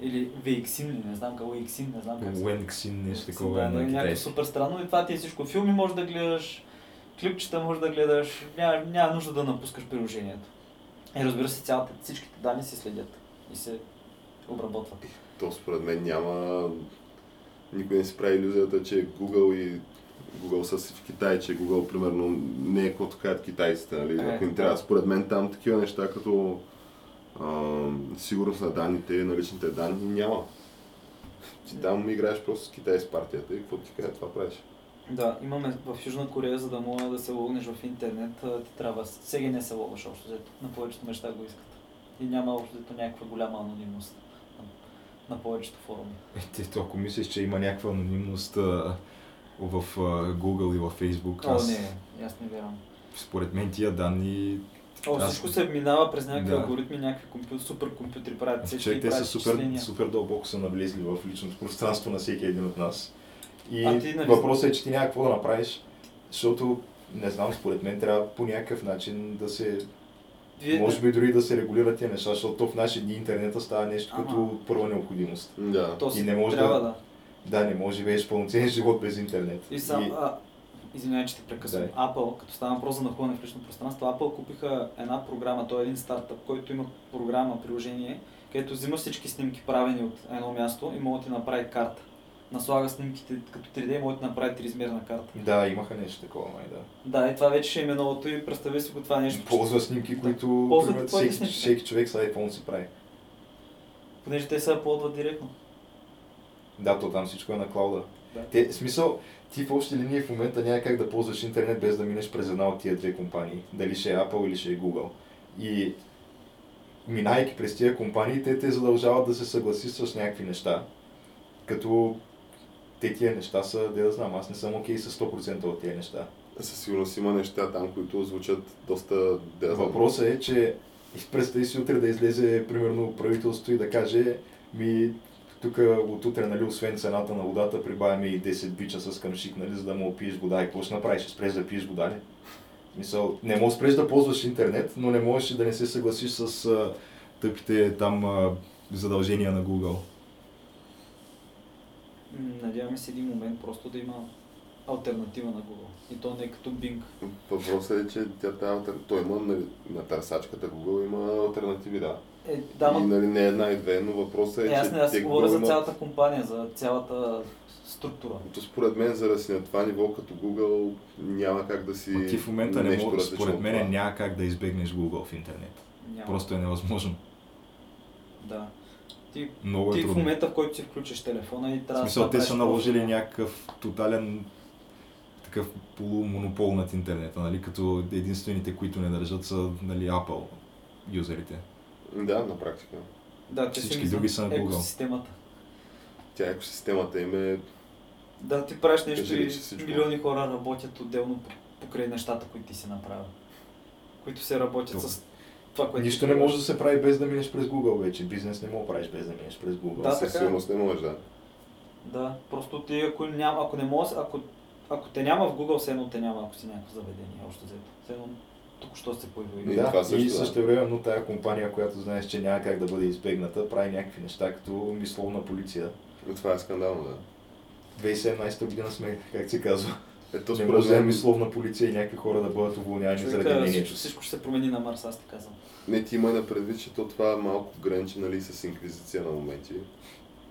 Или Weixin, ли, не знам как Weixin, не знам как Уенксин, нещо такова да, е на някакво супер странно и това ти е всичко. Филми можеш да гледаш, клипчета можеш да гледаш, няма, няма нужда да напускаш приложението. И разбира се, цялата, всичките данни се следят и се обработват. То според мен няма... Никой не си прави иллюзията, че Google и Google са си в Китай, че Google примерно не е каквото казват китайците, нали? Е, Ако им трябва, според мен там такива неща като а, сигурност на данните, на личните данни няма. Ти там играеш просто с Китай с партията и какво ти кажа, това правиш. Да, имаме в Южна Корея, за да мога да се логнеш в интернет, ти трябва, сега не се логваш общо. На повечето неща го искат. И няма общо някаква голяма анонимност на, повечето форуми. Е, ти, ако мислиш, че има някаква анонимност а, в а, Google и в Facebook, О, аз, не, аз не вярвам. според мен тия данни О, Аз- всичко се минава през някакви Да. алгоритми, някакви компютри, суперкомпютри правят всички Човек, и те са супер, супер дълбоко са навлезли в личното пространство на всеки един от нас. И А ти, нали- въпросът е, че ти няма какво да направиш, защото, не знам, според мен трябва по някакъв начин да се, Вие, може би дори да се регулират тия неща, защото то в наши дни интернета става нещо Ама. като първа необходимост. Да. то си и не може трябва да- да. Да, не може да живееш пълноценен живот без интернет. И сам, а, извинявай, че те прекъсвам. Дай. Apple, като стана въпрос за нахлуване в лично пространство, Apple купиха една програма, той е един стартъп, който има програма, приложение, където взима всички снимки правени от едно място и може да ти направи карта. Наслага снимките като 3D и може да направи триизмерна карта. Да, имаха нещо такова, май да. Да, и това вече ще е новото и представи си го това нещо. Ползва снимки, които Ползват примерно, всеки, снимки. всеки човек с iPhone си прави. Понеже те се аплодват директно. Да, то там всичко е на клауда. Да. Те, смисъл, ти в общи линии в момента няма как да ползваш интернет без да минеш през една от тия две компании. Дали ще е Apple или ще е Google. И минайки през тия компании, те те задължават да се съгласиш с някакви неща. Като те тия неща са, да знам, аз не съм окей с 100% от тия неща. Със сигурност има неща там, които звучат доста... Да. Въпросът е, че представи си утре да излезе примерно правителството и да каже ми тук от утре, нали, освен цената на водата, прибавяме и 10 бича с къмшик, нали, за да му пиеш вода. И какво ще направиш? Ще спреш да пиеш вода ли? Мисъл, не можеш спреш да ползваш интернет, но не можеш да не се съгласиш с а, тъпите там а, задължения на Google. Надяваме се един момент просто да има альтернатива на Google. И то не като Bing. Въпросът е, че тя алтер... Той има нали, на търсачката Google има альтернативи, да. Е, да, и, нали, не една и две, но въпросът е, е, аз че не, аз говоря за цялата компания, за цялата структура. То според мен, за да си на това ниво като Google, няма как да си Ма ти в момента не различно според мен това. няма как да избегнеш Google в интернет. Няма. Просто е невъзможно. Да. Ти, Много е ти в трудно. момента, в който си включиш телефона и В трябва смисъл, да те са наложили профил. някакъв тотален такъв полумонопол над интернета, нали? като единствените, които не държат са нали, Apple юзерите. Да, на практика. Да, те Всички си други са на Google. екосистемата. Тя екосистемата им е... Да, ти правиш нещо и милиони хора работят отделно по- покрай нещата, които ти си направил. Които се работят То- с това, което Нищо не може да се прави без да минеш през Google вече. Бизнес не мога да правиш без да минеш през Google. Да, със е. сигурност не можеш, да. Да, просто ти ако, няма, ако не може, ако, ако те няма в Google, все едно те няма, ако си някакво заведение, общо взето. Все едно тук що се появи. И да, това също, и да. също време, но тая компания, която знаеш, че няма как да бъде избегната, прави някакви неща, като мисловна полиция. Това е скандално, да. 2017 година сме, как се казва. Ето Не според може да мен, мисловна полиция и някакви хора да бъдат уволнявани заради мнението всичко, си. всичко ще се промени на Марс, аз ти казвам. не ти има на предвид, че то това е малко граниче нали, с инквизиция на моменти.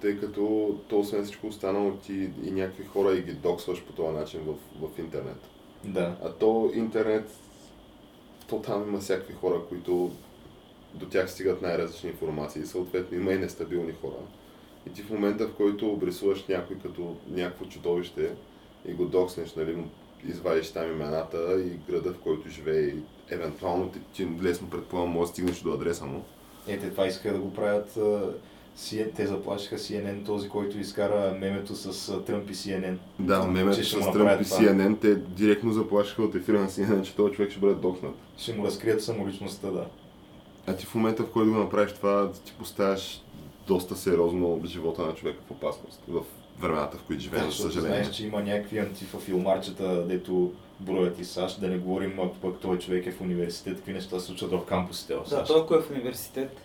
Тъй като то освен всичко останало ти и някакви хора и ги доксваш по този начин в, в интернет. Да. А то интернет, то там има всякакви хора, които до тях стигат най-различни информации. Съответно има и нестабилни хора. И ти в момента, в който обрисуваш някой като някакво чудовище и го докснеш, нали, извадиш там имената и града, в който живее и евентуално ти, ти лесно предполагам може да стигнеш до адреса му. Ете, това искаха да го правят. C- Те заплашиха CNN, този, който изкара мемето с Тръмп и CNN. Да, Че мемето с Тръмп и. CNN, те директно заплашиха от ефира на CNN, че този човек ще бъде докснат. Ще му разкрият самоличността, да. А ти в момента, в който го направиш това, ти поставяш доста сериозно живота на човека в опасност. В времената, в които живеем, за Защото съжаление. знаеш, че има някакви антифафилмарчета, дето броят и САЩ, да не говорим, ако пък този човек е в университет, какви неща се случват в кампусите в Да, САЩ. толкова е в университет.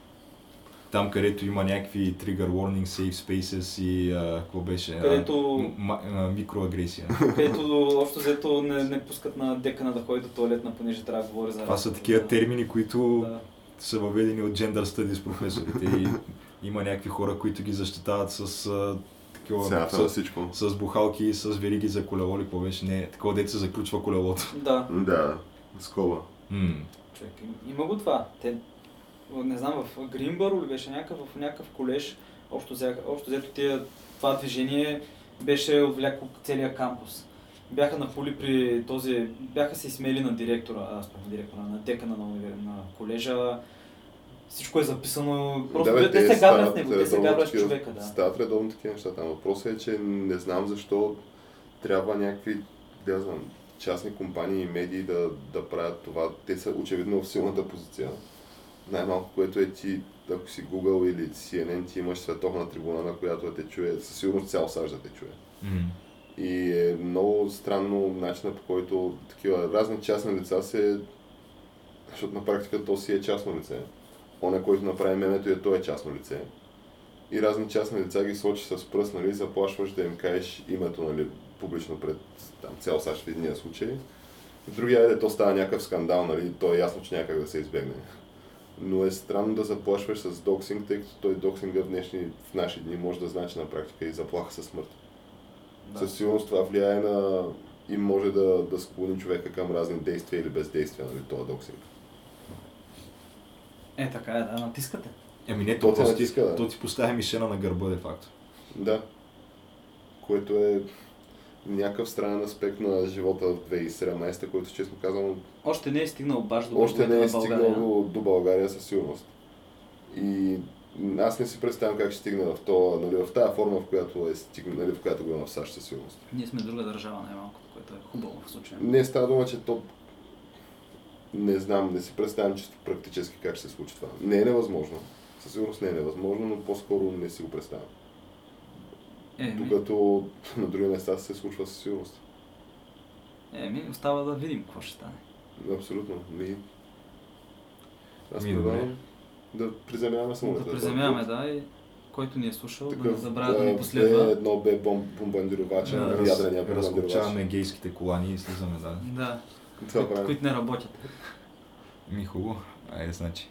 Там, където има някакви trigger warning, safe spaces и а, какво беше? Където- м- м- а, микроагресия. където общо взето не, не пускат на декана да ходи до туалетна, понеже трябва да говори за Това са такива Да. термини, които Да. са въведени от Gender Studies професорите и има някакви хора, които ги защитават с такива, Цената на с, всичко. с бухалки, с вериги за колело или какво беше. Не, такова дете се заключва колелото. Да, Да, скоба. М. човек. им- Има го това. Те, не знам, в Гринбър ли беше някакъв, в някакъв колеж, общо, взеха, общо взето тия, това движение беше отвлякло целия кампус. Бяха напули при този, бяха се смели на директора, аз на директора, на декана на, на колежа. Всичко е записано, просто бе, те, се стават гаврят с него, те се гаврят с човека, да. Стават редовно такива неща там. Въпросът е, че не знам защо трябва някакви, да знам, частни компании и медии да, да правят това. Те са очевидно в силната позиция. Най-малко, което е ти, ако си Google или CNN, ти имаш световна трибуна, на която да те чуе, със сигурност цял САЩ да те чуе. М. И е много странно начина по който такива разни частни лица се... Защото на практика то си е частно лице. Оня, който направи мемето и то е частно лице. И разни частни лица ги сочи с пръст, нали, заплашваш да им кажеш името, нали, публично пред там, цял САЩ в единия случай. В другия е, то става някакъв скандал, нали, то е ясно, че някак да се избегне. Но е странно да заплашваш с доксинг, тъй като той доксинга в, днешни, в наши дни може да значи на практика и заплаха със смърт. Да. Със сигурност това влияе на и може да, да склони човека към разни действия или бездействия, нали, това доксинг. Е, така е, да, натискате. Ами не, То то, просто натиска, да. то ти поставя мишена на гърба, де факто. Да. Което е някакъв странен аспект на живота в 2017, който честно казвам Още не е стигнал баш до още не е стигнал до, до България със сигурност. И аз не си представям как ще стигне в, то, нали, в тази форма, в която, е стигна, нали, в която го има в САЩ със сигурност. Ние сме друга държава, най-малкото, което е хубаво в случая. Не става дума, че то... Не знам, не си представям чисто практически как ще се случи това. Не е невъзможно. Със сигурност не е невъзможно, но по-скоро не си го представям. Еми, Докато на други места се случва със сигурност. еми, остава да видим какво ще стане. Абсолютно. Ми... Аз Ми, предлагам да приземяваме самолета. Да приземяваме, да, и който ни е слушал, да не Такъв, забравя да ни последва. едно бе бомб, бомбардировача, Да, ядрения бомбардировач. разкопчаваме гейските колани и слизаме, да. Да, Това които, правим. които не работят. Ми хубаво. Айде, значи.